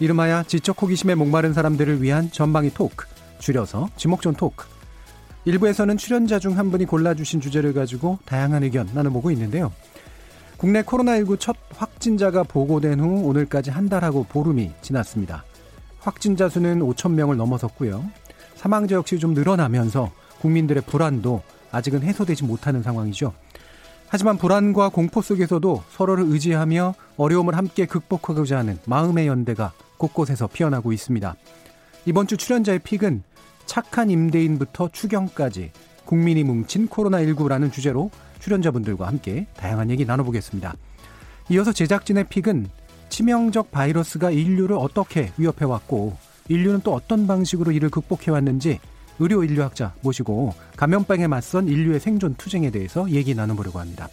이름하여 지적 호기심에 목마른 사람들을 위한 전방위 토크, 줄여서 지목전 토크. 일부에서는 출연자 중 한 분이 골라주신 주제를 가지고 다양한 의견 나눠보고 있는데요. 국내 코로나19 첫 확진자가 보고된 후 오늘까지 한 달하고 보름이 지났습니다. 확진자 수는 5천 명을 넘어섰고요. 사망자 역시 좀 늘어나면서 국민들의 불안도 아직은 해소되지 못하는 상황이죠. 하지만 불안과 공포 속에서도 서로를 의지하며 어려움을 함께 극복하고자 하는 마음의 연대가 곳곳에서 피어나고 있습니다. 이번 주 출연자의 픽은 착한 임대인부터 추경까지 국민이 뭉친 코로나19라는 주제로 출연자분들과 함께 다양한 얘기 나눠보겠습니다. 이어서 제작진의 픽은 치명적 바이러스가 인류를 어떻게 위협해왔고 인류는 또 어떤 방식으로 이를 극복해왔는지 의료 인류학자 모시고 감염병에 맞선 인류의 생존 투쟁에 대해서 얘기 나눠보려고 합니다.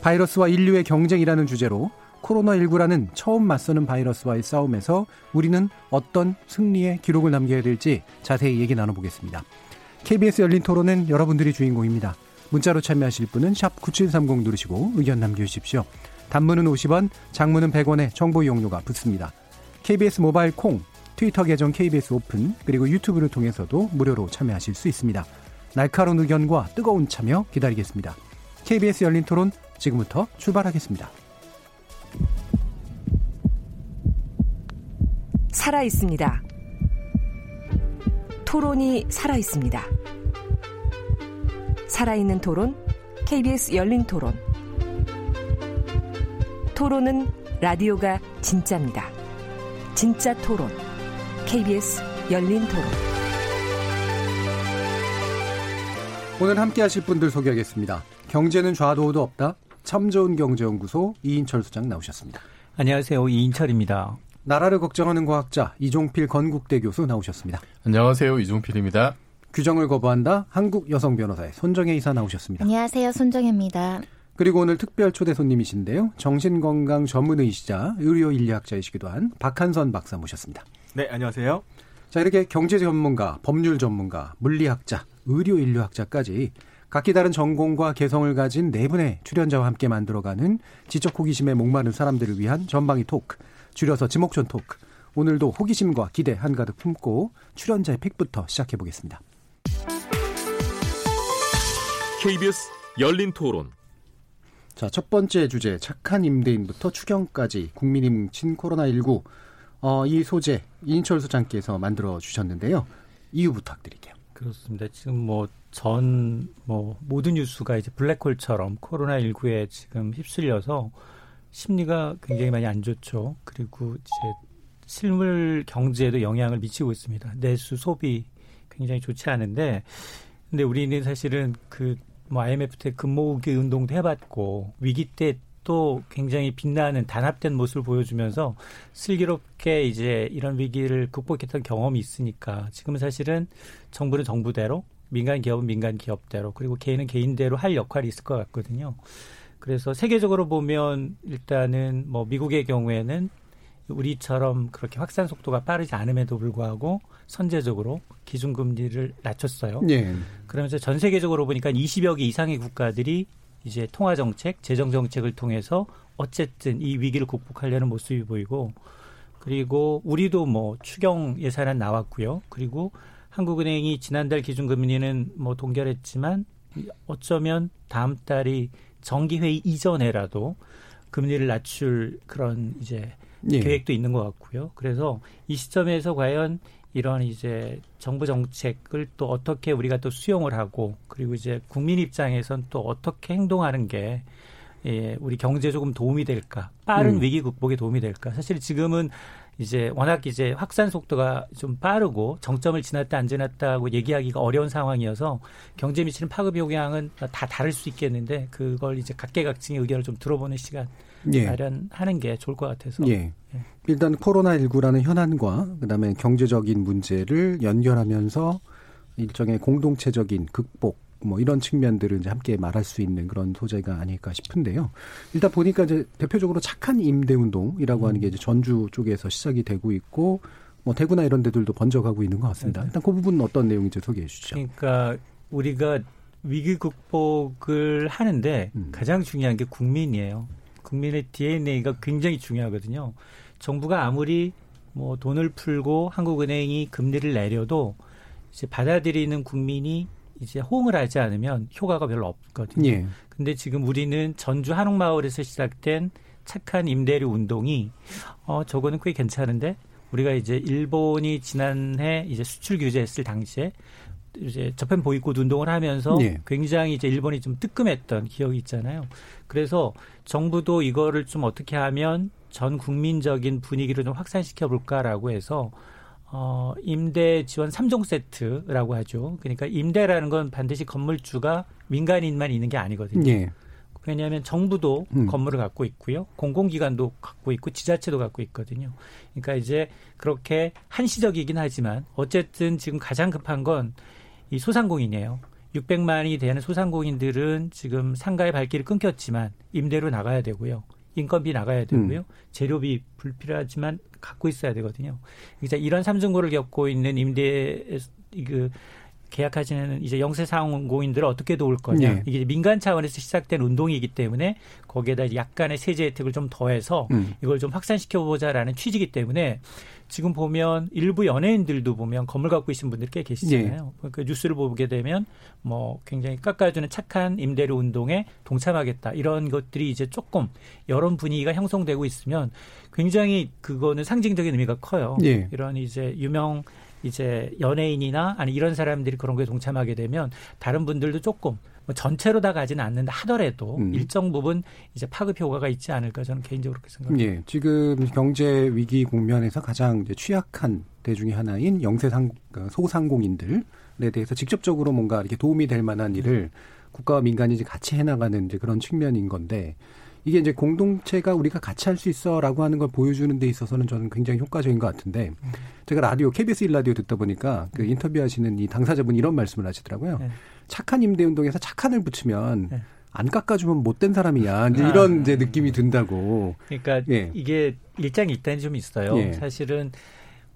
바이러스와 인류의 경쟁이라는 주제로 코로나19라는 처음 맞서는 바이러스와의 싸움에서 우리는 어떤 승리의 기록을 남겨야 될지 자세히 얘기 나눠보겠습니다. KBS 열린 토론은 여러분들이 주인공입니다. 문자로 참여하실 분은 9730 누르시고 의견 남겨주십시오. 단문은 50원, 장문은 100원에 정보 이용료가 붙습니다. KBS 모바일 콩, 트위터 계정 KBS 오픈, 그리고 유튜브를 통해서도 무료로 참여하실 수 있습니다. 날카로운 의견과 뜨거운 참여 기다리겠습니다. KBS 열린 토론 지금부터 출발하겠습니다. 살아 있습니다. 토론이 살아 있습니다. 살아있는 토론, KBS 열린 토론. 토론은 라디오가 진짜입니다. 진짜 토론, KBS 열린 토론. 오늘 함께 하실 분들 소개하겠습니다. 경제는 좌도우도 없다. 참 좋은 경제연구소 이인철 소장 나오셨습니다. 안녕하세요. 이인철입니다. 나라를 걱정하는 과학자 이종필 건국대 교수 나오셨습니다. 안녕하세요. 이종필입니다. 규정을 거부한다. 한국 여성 변호사의 손정혜 이사 나오셨습니다. 안녕하세요. 손정혜입니다. 그리고 오늘 특별 초대 손님이신데요. 정신건강 전문의이시자 의료인류학자이시기도 한 박한선 박사 모셨습니다. 네, 안녕하세요. 자, 이렇게 경제 전문가, 법률 전문가, 물리학자, 의료인류학자까지 각기 다른 전공과 개성을 가진 네 분의 출연자와 함께 만들어가는 지적 호기심에 목마른 사람들을 위한 전방위 토크, 줄여서 지목전 토크. 오늘도 호기심과 기대 한가득 품고 출연자의 픽부터 시작해 보겠습니다. KBS 열린 토론. 자, 첫 번째 주제 착한 임대인부터 추경까지 국민이 뭉친 코로나19 어, 이 소재 이인철 소장께서 만들어 주셨는데요. 이유 부탁드릴게요. 그렇습니다. 지금 뭐 전뭐 뭐 모든 뉴스가 이제 블랙홀처럼 코로나19에 지금 휩쓸려서 심리가 굉장히 많이 안 좋죠. 그리고 이제 실물 경제에도 영향을 미치고 있습니다. 내수 소비 굉장히 좋지 않은데 근데 우리는 사실은 그 뭐 IMF 때 금모으기 운동도 해봤고 위기 때 또 굉장히 빛나는 단합된 모습을 보여주면서 슬기롭게 이제 이런 위기를 극복했던 경험이 있으니까 지금은 사실은 정부는 정부대로 민간 기업은 민간 기업대로 그리고 개인은 개인대로 할 역할이 있을 것 같거든요. 그래서 세계적으로 보면 일단은 뭐 미국의 경우에는 우리처럼 그렇게 확산 속도가 빠르지 않음에도 불구하고 선제적으로 기준금리를 낮췄어요. 네. 그러면서 전 세계적으로 보니까 20여 개 이상의 국가들이 이제 통화 정책, 재정 정책을 통해서 어쨌든 이 위기를 극복하려는 모습이 보이고 그리고 우리도 뭐 추경 예산안 나왔고요. 그리고 한국은행이 지난달 기준금리는 뭐 동결했지만 어쩌면 다음 달이 정기회의 이전에라도 금리를 낮출 그런 이제 예. 계획도 있는 것 같고요. 그래서 이 시점에서 과연 이런 이제 정부 정책을 또 어떻게 우리가 또 수용을 하고 그리고 이제 국민 입장에선 또 어떻게 행동하는 게 예, 우리 경제에 조금 도움이 될까? 빠른 음. 위기 극복에 도움이 될까? 사실 지금은 이제 워낙 이제 확산 속도가 좀 빠르고 정점을 지났다 안 지났다고 얘기하기가 어려운 상황이어서 경제 미치는 파급 영향은 다 다를 수 있겠는데 그걸 이제 각계각층의 의견을 좀 들어보는 시간 예. 마련하는 게 좋을 것 같아서. 예. 예. 일단 코로나19라는 현안과 그다음에 경제적인 문제를 연결하면서 일종의 공동체적인 극복 뭐 이런 측면들을 이제 함께 말할 수 있는 그런 소재가 아닐까 싶은데요. 일단 보니까 이제 대표적으로 착한 임대 운동이라고 하는 게 이제 전주 쪽에서 시작이 되고 있고 뭐 대구나 이런 데들도 번져가고 있는 것 같습니다. 일단 그 부분은 어떤 내용인지 소개해 주시죠. 그러니까 우리가 위기 극복을 하는데 음. 가장 중요한 게 국민이에요. 국민의 DNA가 굉장히 중요하거든요. 정부가 아무리 뭐 돈을 풀고 한국은행이 금리를 내려도 이제 받아들이는 국민이 이제 호응을 하지 않으면 효과가 별로 없거든요. 예. 근데 지금 우리는 전주 한옥마을에서 시작된 착한 임대료 운동이 어 저거는 꽤 괜찮은데 우리가 이제 일본이 지난해 이제 수출 규제했을 당시에 이제 저편 보이콧 운동을 하면서 예. 굉장히 이제 일본이 좀 뜨끔했던 기억이 있잖아요. 그래서 정부도 이거를 좀 어떻게 하면 전 국민적인 분위기를 좀 확산시켜 볼까라고 해서 어, 임대 지원 3종 세트라고 하죠. 그러니까 임대라는 건 반드시 건물주가 민간인만 있는 게 아니거든요. 예. 왜냐하면 정부도 음. 건물을 갖고 있고요. 공공기관도 갖고 있고 지자체도 갖고 있거든요. 그러니까 이제 그렇게 한시적이긴 하지만 어쨌든 지금 가장 급한 건 이 소상공인이에요. 600만이 되는 소상공인들은 지금 상가의 발길이 끊겼지만 임대로 나가야 되고요. 인건비 나가야 되고요. 음. 재료비 불필요하지만 갖고 있어야 되거든요. 그러니까 이런 삼중고를 겪고 있는 임대 그 계약하시는 이제 영세 상공인들을 어떻게 도울 거냐. 네. 이게 민간 차원에서 시작된 운동이기 때문에 거기에다 약간의 세제 혜택을 좀 더해서 음. 이걸 좀 확산시켜 보자라는 취지이기 때문에 지금 보면 일부 연예인들도 보면 건물 갖고 계신 분들 꽤 계시잖아요. 네. 그 뉴스를 보게 되면 뭐 굉장히 깎아주는 착한 임대료 운동에 동참하겠다 이런 것들이 이제 조금 여론 분위기가 형성되고 있으면 굉장히 그거는 상징적인 의미가 커요. 네. 이런 이제 유명 이제 연예인이나 아니 이런 사람들이 그런 거에 동참하게 되면 다른 분들도 조금 뭐 전체로 다 가지는 않는다 하더라도 음. 일정 부분 이제 파급 효과가 있지 않을까 저는 개인적으로 그렇게 생각합니다. 예, 지금 경제 위기 국면에서 가장 이제 취약한 대 중의 하나인 영세상 그 소상공인들에 대해서 직접적으로 뭔가 이렇게 도움이 될 만한 일을 국가와 민간이 이제 같이 해나가는 이제 그런 측면인 건데 이게 이제 공동체가 우리가 같이 할 수 있어라고 하는 걸 보여주는 데 있어서는 저는 굉장히 효과적인 것 같은데 제가 라디오 KBS 일라디오 듣다 보니까 그 인터뷰하시는 이 당사자분 이런 말씀을 하시더라고요. 네. 착한 임대 운동에서 착한을 붙이면 네. 안 깎아주면 못된 사람이야. 이제 이런 아, 이제 느낌이 든다고. 그러니까 예. 이게 일장일단이 좀 있어요. 예. 사실은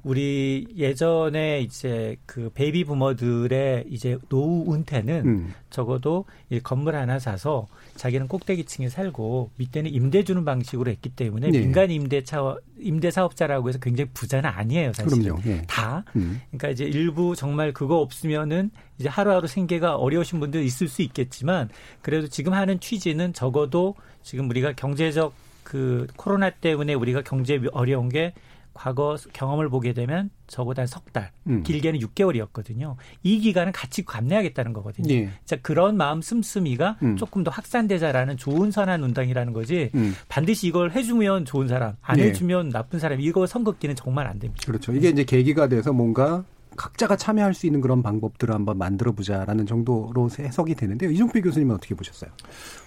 우리 예전에 이제 그 베이비 부머들의 이제 노후 은퇴는 음. 적어도 이 건물 하나 사서 자기는 꼭대기층에 살고 밑에는 임대 주는 방식으로 했기 때문에 네. 민간 임대 차 임대 사업자라고 해서 굉장히 부자는 아니에요 사실은 네. 다 음. 그러니까 이제 일부 정말 그거 없으면은 이제 하루하루 생계가 어려우신 분들 있을 수 있겠지만 그래도 지금 하는 취지는 적어도 지금 우리가 경제적 그 코로나 때문에 우리가 경제 어려운 게 과거 경험을 보게 되면 적어도 한 석 달, 음. 길게는 6개월이었거든요. 이 기간을 같이 감내하겠다는 거거든요. 예. 자, 그런 마음 씀씀이가 음. 조금 더 확산되자라는 좋은 선한 운동이라는 거지 음. 반드시 이걸 해주면 좋은 사람, 안 예. 해주면 나쁜 사람, 이거 선긋기는 정말 안 됩니다. 그렇죠. 이게 이제 계기가 돼서 뭔가 각자가 참여할 수 있는 그런 방법들을 한번 만들어 보자라는 정도로 해석이 되는데요. 이종필 교수님은 어떻게 보셨어요?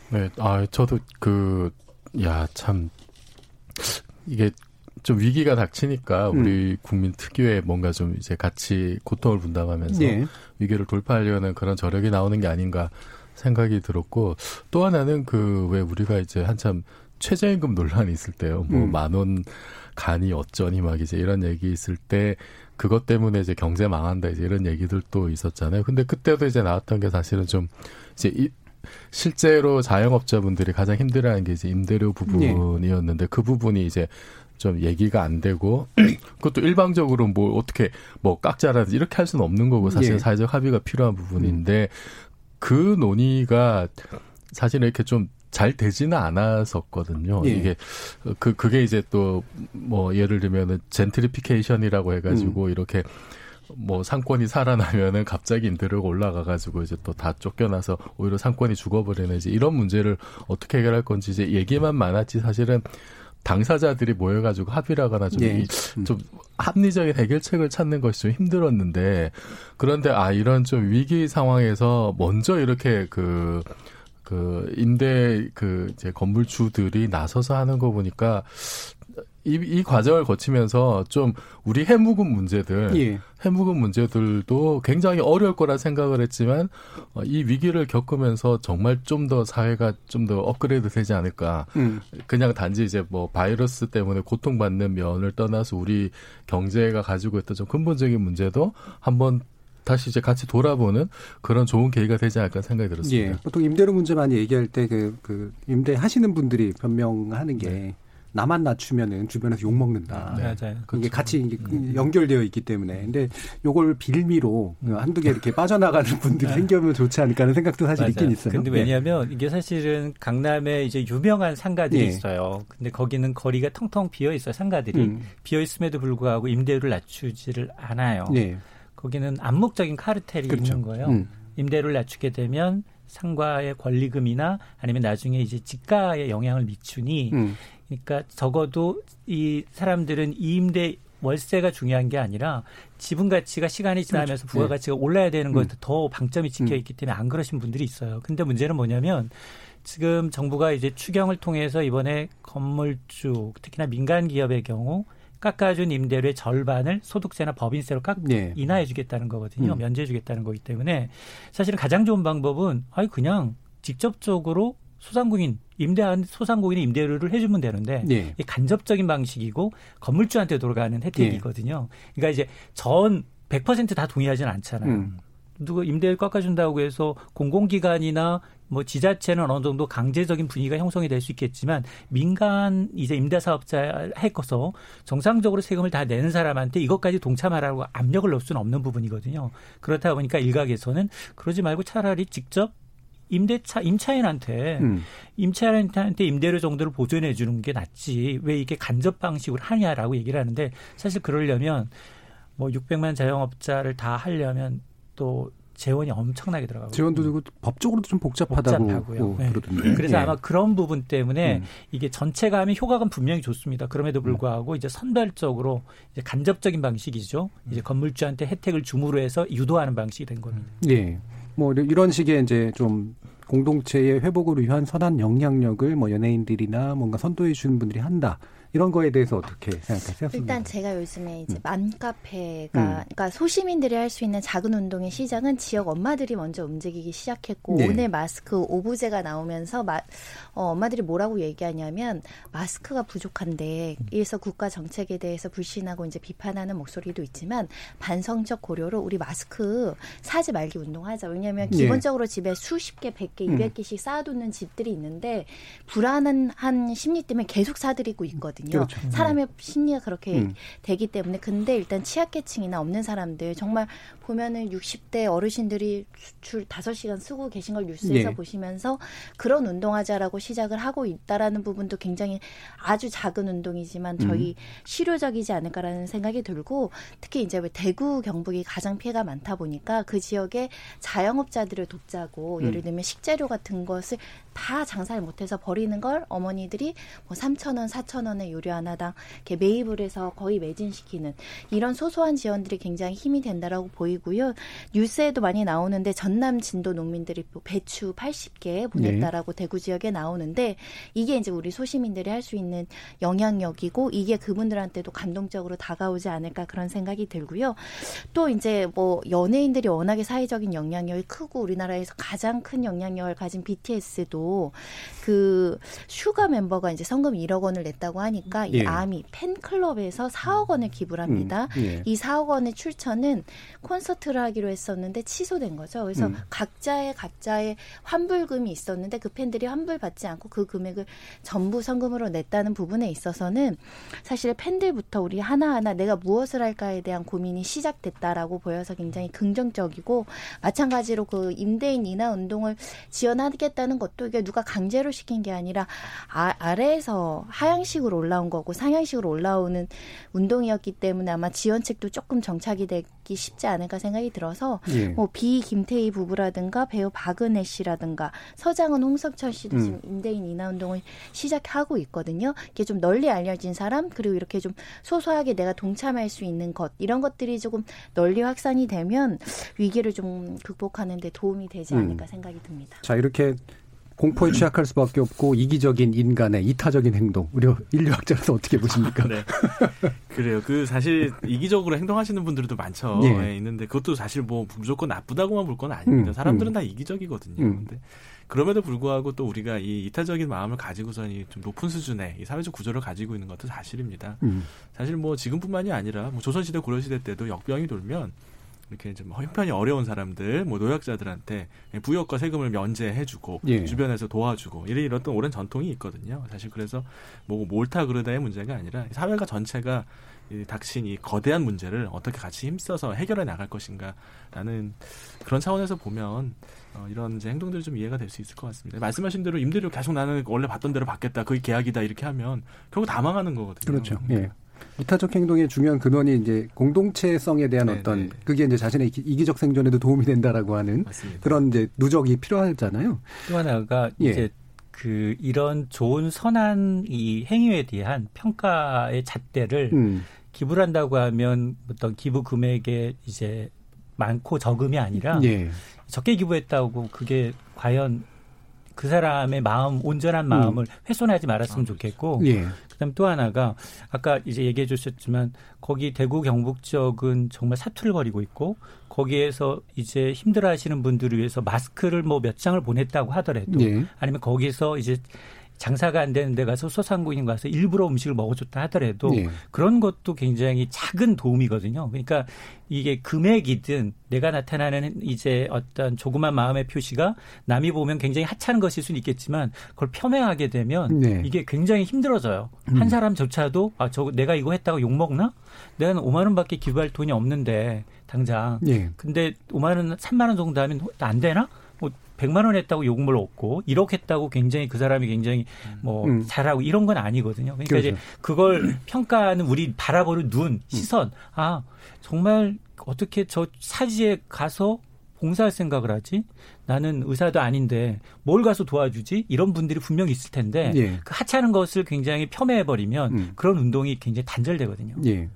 네, 아, 저도 그, 야, 참, 이게 좀 위기가 닥치니까 음. 우리 음. 국민 특유의 뭔가 좀 이제 같이 고통을 분담하면서 예. 위기를 돌파하려는 그런 저력이 나오는 게 아닌가 생각이 들었고 또 하나는 그 왜 우리가 이제 한참 최저임금 논란이 있을 때요. 뭐 만원 음. 간이 어쩌니 막 이제 이런 얘기 있을 때 그것 때문에 이제 경제 망한다 이제 이런 얘기들도 있었잖아요. 근데 그때도 이제 나왔던 게 사실은 좀 이제 이 실제로 자영업자분들이 가장 힘들어하는 게 이제 임대료 부분이었는데 네. 그 부분이 이제 좀 얘기가 안 되고 그것도 일방적으로 뭐 어떻게 뭐 깎자라든지 이렇게 할 수는 없는 거고 사실 예. 사회적 합의가 필요한 부분인데 그 논의가 사실은 이렇게 좀 잘 되지는 않았었거든요. 예. 이게 그 그게 이제 또 뭐 예를 들면은 젠트리피케이션이라고 해가지고 음. 이렇게 뭐 상권이 살아나면은 갑자기 임대료가 올라가가지고 이제 또 다 쫓겨나서 오히려 상권이 죽어버리는 이제 이런 문제를 어떻게 해결할 건지 이제 얘기만 많았지 사실은 당사자들이 모여가지고 합의를 하거나 좀, 예. 좀 합리적인 해결책을 찾는 것이 좀 힘들었는데 그런데 아 이런 좀 위기 상황에서 먼저 이렇게 그그 임대 그 이제 건물주들이 나서서 하는 거 보니까 이, 이 과정을 거치면서 좀 우리 해묵은 문제들, 예. 해묵은 문제들도 굉장히 어려울 거라 생각을 했지만 어, 이 위기를 겪으면서 정말 좀 더 사회가 좀 더 업그레이드 되지 않을까. 음. 그냥 단지 이제 뭐 바이러스 때문에 고통받는 면을 떠나서 우리 경제가 가지고 있던 좀 근본적인 문제도 한번 다시 이제 같이 돌아보는 그런 좋은 계기가 되지 않을까 생각이 들었습니다. 예, 보통 임대료 문제 많이 얘기할 때 그 그 임대 하시는 분들이 변명하는 게 네. 나만 낮추면은 주변에서 욕 먹는다. 네. 맞아요. 그게 그렇죠. 같이 음. 연결되어 있기 때문에. 근데 요걸 빌미로 음. 한두 개 이렇게 빠져나가는 분들이 네. 생기면 좋지 않을까 하는 생각도 사실 맞아요. 있긴 있어요. 근데 네. 왜냐하면 이게 사실은 강남에 이제 유명한 상가들이 네. 있어요. 근데 거기는 거리가 텅텅 비어 있어요. 상가들이 음. 비어 있음에도 불구하고 임대료를 낮추지를 않아요. 네. 거기는 암묵적인 카르텔이 그렇죠. 있는 거예요. 음. 임대료를 낮추게 되면 상가의 권리금이나 아니면 나중에 이제 집가에 영향을 미치니 음. 그러니까 적어도 이 사람들은 임대 월세가 중요한 게 아니라 지분 가치가 시간이 지나면서 그렇죠. 부가 가치가 네. 올라야 되는 것에 음. 더 방점이 찍혀 음. 있기 때문에 안 그러신 분들이 있어요. 근데 문제는 뭐냐면 지금 정부가 이제 추경을 통해서 이번에 건물주 특히나 민간 기업의 경우 깎아준 임대료의 절반을 소득세나 법인세로 깎 네. 인하해주겠다는 거거든요. 음. 면제해주겠다는 거기 때문에 사실은 가장 좋은 방법은 아니 그냥 직접적으로 소상공인 임대한 소상공인의 임대료를 해주면 되는데 네. 이 간접적인 방식이고 건물주한테 돌아가는 혜택이거든요. 네. 그러니까 이제 전 100%다 동의하지는 않잖아요. 음. 누가 임대를 깎아준다고 해서 공공기관이나 뭐 지자체는 어느 정도 강제적인 분위기가 형성이 될 수 있겠지만 민간 이제 임대사업자 해커서 정상적으로 세금을 다 내는 사람한테 이것까지 동참하라고 압력을 넣을 수는 없는 부분이거든요. 그렇다 보니까 일각에서는 그러지 말고 차라리 직접 임대차 임차인한테 음. 임차인한테 임대료 정도를 보존해 주는 게 낫지 왜 이게 간접 방식으로 하냐라고 얘기를 하는데 사실 그러려면 뭐 600만 자영업자를 다 하려면 또 재원이 엄청나게 들어가고 재원도 되고 법적으로도 좀 복잡하다고 복잡하고요. 네. 그러던데. 그래서 네. 아마 그런 부분 때문에 음. 이게 전체가 하면 효과가 분명히 좋습니다. 그럼에도 불구하고 음. 이제 선별적으로 이제 간접적인 방식이죠. 이제 건물주한테 혜택을 줌으로 해서 유도하는 방식이 된 겁니다. 네. 뭐 이런 식의 이제 좀 공동체의 회복을 위한 선한 영향력을 뭐 연예인들이나 뭔가 선도해 주는 분들이 한다. 이런 거에 대해서 어떻게 생각하세요? 일단 제가 요즘에 이제 음. 맘카페가 음. 그러니까 소시민들이 할 수 있는 작은 운동의 시작은 지역 엄마들이 먼저 움직이기 시작했고 네. 오늘 마스크 오부제가 나오면서 마, 어, 엄마들이 뭐라고 얘기하냐면 마스크가 부족한데 이래서 국가 정책에 대해서 불신하고 이제 비판하는 목소리도 있지만 반성적 고려로 우리 마스크 사지 말기 운동하자. 왜냐하면 네. 기본적으로 집에 수십 개, 백 개, 이백 개씩 쌓아두는 집들이 있는데 불안한 한 심리 때문에 계속 사들이고 있거든요. 거거든요. 그렇죠. 음. 사람의 심리가 그렇게 음. 되기 때문에 근데 일단 취약계층이나 없는 사람들 정말 보면은 60대 어르신들이 줄 5시간 쓰고 계신 걸 뉴스에서 네. 보시면서 그런 운동하자라고 시작을 하고 있다라는 부분도 굉장히 아주 작은 운동이지만 저희 음. 실효적이지 않을까라는 생각이 들고 특히 이제 왜 대구 경북이 가장 피해가 많다 보니까 그 지역에 자영업자들을 돕자고 음. 예를 들면 식재료 같은 것을 다 장사를 못해서 버리는 걸 어머니들이 뭐 3천 원, 4천 원에 요리 하나당 이렇게 매입을 해서 거의 매진시키는 이런 소소한 지원들이 굉장히 힘이 된다라고 보이고요. 뉴스에도 많이 나오는데 전남 진도 농민들이 배추 80개 보냈다라고 네. 대구 지역에 나오는데 이게 이제 우리 소시민들이 할 수 있는 영향력이고 이게 그분들한테도 감동적으로 다가오지 않을까 그런 생각이 들고요. 또 이제 뭐 연예인들이 워낙에 사회적인 영향력이 크고 우리나라에서 가장 큰 영향력을 가진 BTS도 그 슈가 멤버가 이제 성금 1억 원을 냈다고 하니까 이 예. 아미 팬클럽에서 4억 원을 기부를 합니다. 음, 예. 이 4억 원의 출처는 콘서트를 하기로 했었는데 취소된 거죠. 그래서 음. 각자의 각자의 환불금이 있었는데 그 팬들이 환불받지 않고 그 금액을 전부 성금으로 냈다는 부분에 있어서는 사실 팬들부터 우리 하나하나 내가 무엇을 할까에 대한 고민이 시작됐다라고 보여서 굉장히 긍정적이고 마찬가지로 그 임대인 인하 운동을 지원하겠다는 것도 그러니까 누가 강제로 시킨 게 아니라 아, 아래에서 하향식으로 올라온 거고 상향식으로 올라오는 운동이었기 때문에 아마 지원책도 조금 정착이 되기 쉽지 않을까 생각이 들어서 예. 뭐비 김태희 부부라든가 배우 박은혜 씨라든가 서장은 홍석철 씨도 음. 지금 임대인 인하 운동을 시작하고 있거든요. 이게 좀 널리 알려진 사람 그리고 이렇게 좀 소소하게 내가 동참할 수 있는 것 이런 것들이 조금 널리 확산이 되면 위기를 좀 극복하는 데 도움이 되지 음. 않을까 음. 생각이 듭니다. 자, 이렇게 공포에 취약할 수밖에 없고 이기적인 인간의 이타적인 행동 우리 인류학자로서 어떻게 보십니까? 네. 그래요. 그 사실 이기적으로 행동하시는 분들도 많죠. 예. 네, 있는데 그것도 사실 뭐 무조건 나쁘다고만 볼 건 아닙니다. 음, 사람들은 음. 다 이기적이거든요. 음. 근데 그럼에도 불구하고 또 우리가 이 이타적인 마음을 가지고서는 좀 높은 수준의 이 사회적 구조를 가지고 있는 것도 사실입니다. 음. 사실 뭐 지금뿐만이 아니라 뭐 조선시대 고려시대 때도 역병이 돌면 이렇게 좀 형편이 어려운 사람들, 뭐 노약자들한테 부역과 세금을 면제해주고 예. 주변에서 도와주고 이래 이런 오랜 전통이 있거든요. 사실 그래서 뭐 몰타 그르다의 문제가 아니라 사회가 전체가 이 닥친 이 거대한 문제를 어떻게 같이 힘써서 해결해 나갈 것인가라는 그런 차원에서 보면 어, 이런 이제 행동들이 좀 이해가 될 수 있을 것 같습니다. 말씀하신 대로 임대료 계속 나는 원래 받던 대로 받겠다, 그게 계약이다 이렇게 하면 결국 다 망하는 거거든요. 그렇죠. 예. 이타적 행동의 중요한 근원이 이제 공동체성에 대한 네네. 어떤 네. 그게 이제 자신의 이기적 생존에도 도움이 된다라고 하는 맞습니다. 그런 이제 누적이 필요하잖아요. 또 하나가 예. 이제 그 이런 좋은 선한 이 행위에 대한 평가의 잣대를 음. 기부를 한다고 하면 어떤 기부 금액에 이제 많고 적음이 아니라 예. 적게 기부했다고 그게 과연 그 사람의 마음 온전한 마음을 음. 훼손하지 말았으면 아, 좋겠고 예. 그다음 또 하나가 아까 이제 얘기해 주셨지만 거기 대구 경북 지역은 정말 사투를 벌이고 있고 거기에서 이제 힘들어하시는 분들을 위해서 마스크를 뭐 몇 장을 보냈다고 하더라도 예. 아니면 거기서 이제 장사가 안 되는 데 가서 소상공인 가서 일부러 음식을 먹어줬다 하더라도 네. 그런 것도 굉장히 작은 도움이거든요. 그러니까 이게 금액이든 내가 나타나는 이제 어떤 조그만 마음의 표시가 남이 보면 굉장히 하찮은 것일 수는 있겠지만 그걸 표명하게 되면 네. 이게 굉장히 힘들어져요. 음. 한 사람조차도 아, 저 내가 이거 했다고 욕먹나? 내가 5만 원밖에 기부할 돈이 없는데 당장. 네. 근데 5만 원, 3만 원 정도 하면 안 되나? 100만 원 했다고 욕을 얻고 1억 했다고 굉장히 그 사람이 굉장히 뭐 음. 잘하고 이런 건 아니거든요. 그러니까 그렇죠. 이제 그걸 평가하는 우리 바라보는 눈, 시선. 아, 정말 어떻게 저 사지에 가서 봉사할 생각을 하지? 나는 의사도 아닌데 뭘 가서 도와주지? 이런 분들이 분명히 있을 텐데 예. 그 하찮은 것을 굉장히 폄훼해버리면 음. 그런 운동이 굉장히 단절되거든요. 예.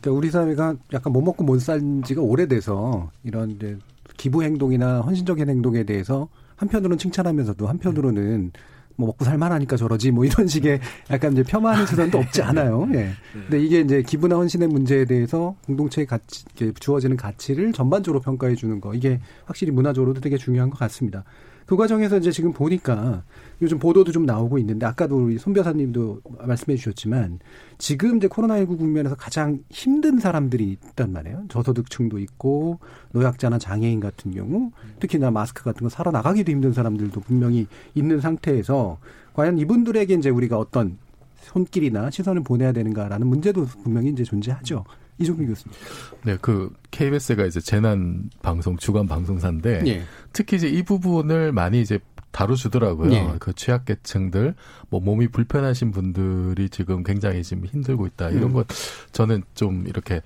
그러니까 우리 사회가 약간 못 먹고 못 산 지가 오래돼서 이런 이제 기부 행동이나 헌신적인 행동에 대해서 한편으로는 칭찬하면서도 한편으로는 뭐 먹고 살만하니까 저러지 뭐 이런 식의 약간 이제 폄하하는 시선도 없지 않아요. 예. 근데 이게 이제 기부나 헌신의 문제에 대해서 공동체의 가치, 주어지는 가치를 전반적으로 평가해 주는 거 이게 확실히 문화적으로도 되게 중요한 것 같습니다. 그 과정에서 이제 지금 보니까 요즘 보도도 좀 나오고 있는데 아까도 우리 손 변사님도 말씀해 주셨지만 지금 이제 코로나19 국면에서 가장 힘든 사람들이 있단 말이에요. 저소득층도 있고 노약자나 장애인 같은 경우 특히나 마스크 같은 거 사러 나가기도 힘든 사람들도 분명히 있는 상태에서 과연 이분들에게 이제 우리가 어떤 손길이나 시선을 보내야 되는가라는 문제도 분명히 이제 존재하죠. 이종민 교수님. 네, 그 KBS가 이제 재난 방송 주간 방송사인데 예. 특히 이제 이 부분을 많이 이제 다루주더라고요. 예. 그 취약계층들, 뭐 몸이 불편하신 분들이 지금 굉장히 지금 힘들고 있다. 이런 음. 것 저는 좀 이렇게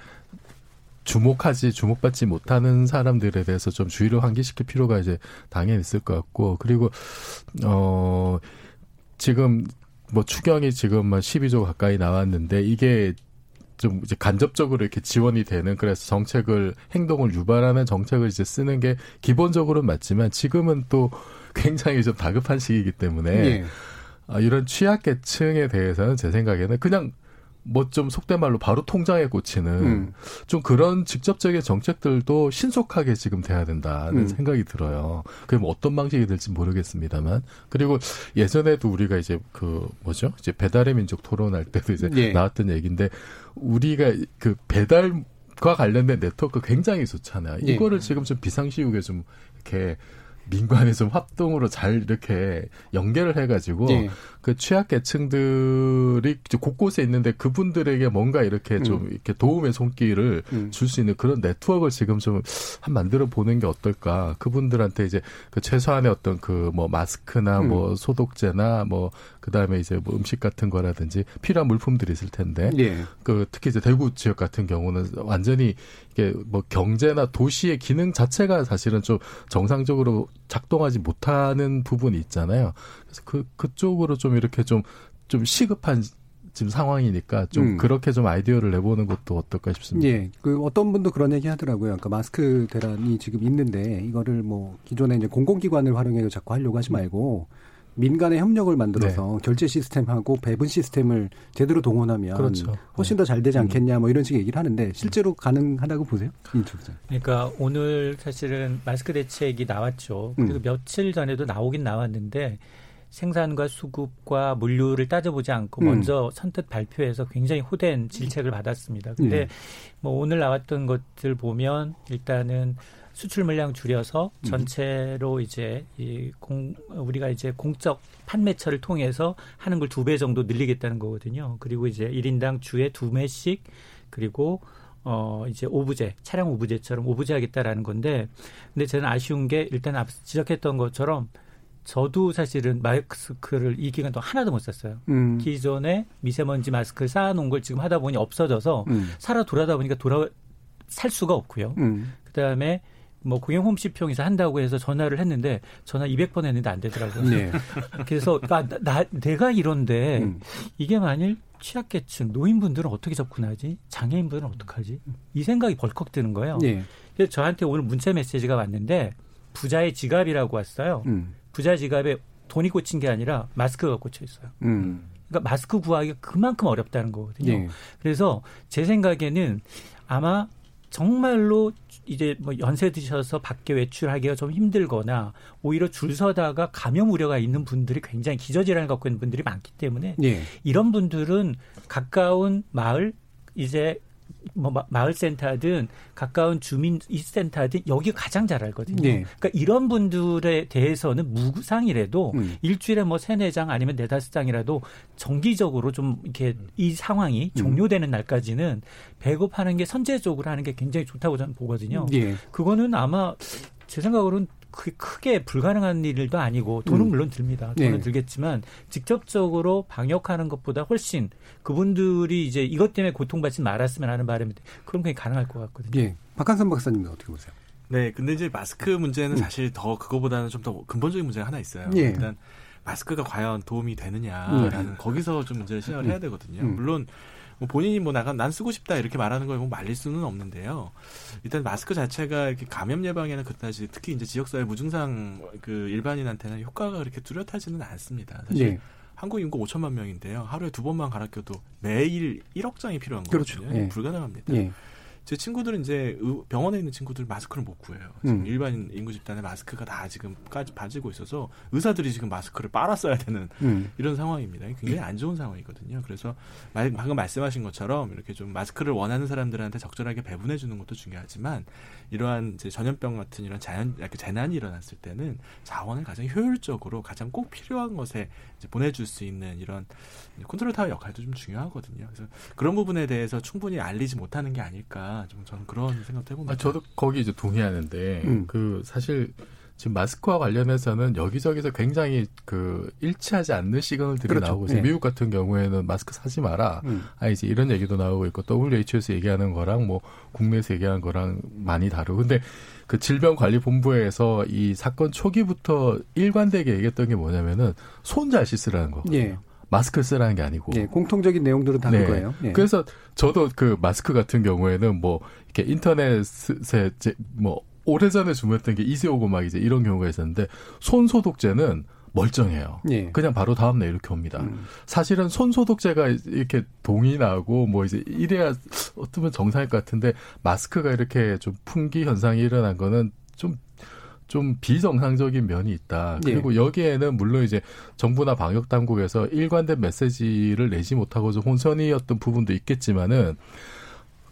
주목하지 주목받지 못하는 사람들에 대해서 좀 주의를 환기시킬 필요가 이제 당연히 있을 것 같고 그리고 어 지금 뭐 추경이 지금 12조 가까이 나왔는데 이게 좀 이제 간접적으로 이렇게 지원이 되는 그래서 정책을 행동을 유발하는 정책을 이제 쓰는 게 기본적으로는 맞지만 지금은 또 굉장히 좀 다급한 시기이기 때문에 예. 아, 이런 취약계층에 대해서는 제 생각에는 그냥 뭐 좀 속된 말로 바로 통장에 꽂히는 음. 좀 그런 직접적인 정책들도 신속하게 지금 돼야 된다는 음. 생각이 들어요. 그게 뭐 어떤 방식이 될지 모르겠습니다만 그리고 예전에도 우리가 이제 그 뭐죠 이제 배달의 민족 토론할 때도 이제 예. 나왔던 얘기인데 우리가 그 배달 과 관련된 네트워크 굉장히 좋잖아요. 예. 이거를 지금 좀 비상시국에 좀 이렇게 민관이 좀 합동으로 잘 이렇게 연계를 해가지고 네. 그 취약계층들이 곳곳에 있는데 그분들에게 뭔가 이렇게 좀 음. 이렇게 도움의 손길을 음. 줄수 있는 그런 네트워크를 지금 좀 한 만들어 보는 게 어떨까. 그분들한테 이제 그 최소한의 어떤 그 뭐 마스크나 음. 뭐 소독제나 뭐 그다음에 이제 뭐 음식 같은 거라든지 필요한 물품들이 있을 텐데 네. 그 특히 이제 대구 지역 같은 경우는 완전히 이게 뭐 경제나 도시의 기능 자체가 사실은 좀 정상적으로 작동하지 못하는 부분이 있잖아요. 그래서 그 그쪽으로 좀 이렇게 좀좀 시급한 지금 상황이니까 좀 음. 그렇게 좀 아이디어를 내보는 것도 어떨까 싶습니다. 예. 그 어떤 분도 그런 얘기 하더라고요. 그러니까 마스크 대란이 지금 있는데 이거를 뭐 기존에 이제 공공기관을 활용해 자꾸 하려고 하지 말고 민간의 협력을 만들어서 네. 결제 시스템하고 배분 시스템을 제대로 동원하면 그렇죠. 훨씬 더 잘 되지 음. 않겠냐 뭐 이런 식의 얘기를 하는데 실제로 가능하다고 보세요? 그러니까 오늘 사실은 마스크 대책이 나왔죠. 그리고 음. 며칠 전에도 나오긴 나왔는데 생산과 수급과 물류를 따져보지 않고 음. 먼저 선뜻 발표해서 굉장히 호된 질책을 받았습니다. 근데 네. 뭐 오늘 나왔던 것들 보면 일단은 수출 물량 줄여서 음. 전체로 이제 이 공 우리가 이제 공적 판매처를 통해서 하는 걸 두 배 정도 늘리겠다는 거거든요. 그리고 이제 1인당 주에 두 매씩 그리고 어 이제 오브제 차량 오브제처럼 오브제 하겠다라는 건데 근데 저는 아쉬운 게 일단 앞서 지적했던 것처럼 저도 사실은 마스크를 이 기간 동안 하나도 못 샀어요. 음. 기존에 미세먼지 마스크를 쌓아놓은 걸 지금 하다 보니 없어져서 음. 살아 돌아다 보니까 돌아 살 수가 없고요. 음. 그다음에 뭐 공영 홈쇼핑에서 한다고 해서 전화를 했는데 전화 200번 했는데 안 되더라고요. 네. 그래서 나, 나 내가 이런데 음. 이게 만일 취약계층 노인분들은 어떻게 접근하지? 장애인분들은 어떡하지? 이 생각이 벌컥 드는 거예요. 네. 그래서 저한테 오늘 문자 메시지가 왔는데 부자의 지갑이라고 왔어요. 음. 부자 지갑에 돈이 꽂힌 게 아니라 마스크가 꽂혀 있어요. 음. 그러니까 마스크 구하기가 그만큼 어렵다는 거거든요. 네. 그래서 제 생각에는 아마 정말로 이제 뭐 연세 드셔서 밖에 외출하기가 좀 힘들거나 오히려 줄 서다가 감염 우려가 있는 분들이 굉장히 기저질환을 갖고 있는 분들이 많기 때문에 네. 이런 분들은 가까운 마을 이제 뭐 마을센터든 가까운 주민 이센터든 여기 가장 잘 알거든요. 네. 그러니까 이런 분들에 대해서는 무상이라도 음. 일주일에 뭐 세네 장 아니면 네다섯 장이라도 정기적으로 좀 이렇게 이 상황이 음. 종료되는 날까지는 배급하는 게 선제적으로 하는 게 굉장히 좋다고 저는 보거든요. 네. 그거는 아마 제 생각으로는 크게 불가능한 일도 아니고 돈은 음. 물론 듭니다. 돈은 네. 들겠지만 직접적으로 방역하는 것보다 훨씬 그분들이 이제 이것 때문에 고통받지 말았으면 하는 바람인데 그럼 그게 가능할 것 같거든요. 예. 박한선 박사님은 어떻게 보세요? 네, 근데 이제 마스크 문제는 음. 사실 더 그거보다는 좀 더 근본적인 문제가 하나 있어요. 예. 일단 마스크가 과연 도움이 되느냐라는 음. 거기서 좀 문제를 시작을 해야 되거든요. 음. 물론 뭐 본인이 뭐 나가 난 쓰고 싶다 이렇게 말하는 걸뭐 말릴 수는 없는데요. 일단 마스크 자체가 이렇게 감염 예방에는 그다지 특히 이제 지역사회 무증상 그 일반인한테는 효과가 그렇게 뚜렷하지는 않습니다. 사실 네. 한국 인구 5천만 명인데요. 하루에 두 번만 갈아 껴도 매일 1억 장이 필요한 거거든요. 그렇죠. 네. 불가능합니다. 네. 제 친구들은 이제 병원에 있는 친구들 마스크를 못 구해요. 지금 음. 일반 인구 집단의 마스크가 다 지금까지 빠지고 있어서 의사들이 지금 마스크를 빨았어야 되는 음. 이런 상황입니다. 굉장히 안 좋은 상황이거든요. 그래서 방금 말씀하신 것처럼 이렇게 좀 마스크를 원하는 사람들한테 적절하게 배분해 주는 것도 중요하지만 이러한 이제 전염병 같은 이런 자연 재난이 일어났을 때는 자원을 가장 효율적으로 가장 꼭 필요한 것에 보내줄 수 있는 이런 컨트롤 타워 역할도 좀 중요하거든요. 그래서 그런 부분에 대해서 충분히 알리지 못하는 게 아닐까 좀 저는 그런 생각도 해봅니다. 아, 저도 거기 이제 동의하는데 음. 그 사실 지금 마스크와 관련해서는 여기저기서 굉장히 그 일치하지 않는 시그널들이 그렇죠. 나오고 있어요. 네. 미국 같은 경우에는 마스크 사지 마라. 음. 아 이제 이런 얘기도 나오고 있고 WHO에서 얘기하는 거랑 뭐 국내에서 얘기하는 거랑 많이 다르고 근데 그 질병관리본부에서 이 사건 초기부터 일관되게 얘기했던 게 뭐냐면은 손 잘 씻으라는 거. 예. 마스크 쓰라는 게 아니고. 네, 공통적인 내용들은 다른 네. 거예요. 네. 그래서 저도 그 마스크 같은 경우에는 뭐 이렇게 인터넷에 뭐 오래전에 주문했던 게 이세 오고 막 이제 이런 경우가 있었는데 손 소독제는 멀쩡해요. 예. 그냥 바로 다음 날 이렇게 옵니다. 음. 사실은 손 소독제가 이렇게 동이 나고 뭐 이제 이래야 어쩌면 정상일 것 같은데 마스크가 이렇게 좀 풍기 현상이 일어난 거는 좀좀 비정상적인 면이 있다. 네. 그리고 네. 여기에는 물론 이제 정부나 방역 당국에서 일관된 메시지를 내지 못하고 좀 혼선이었던 부분도 있겠지만은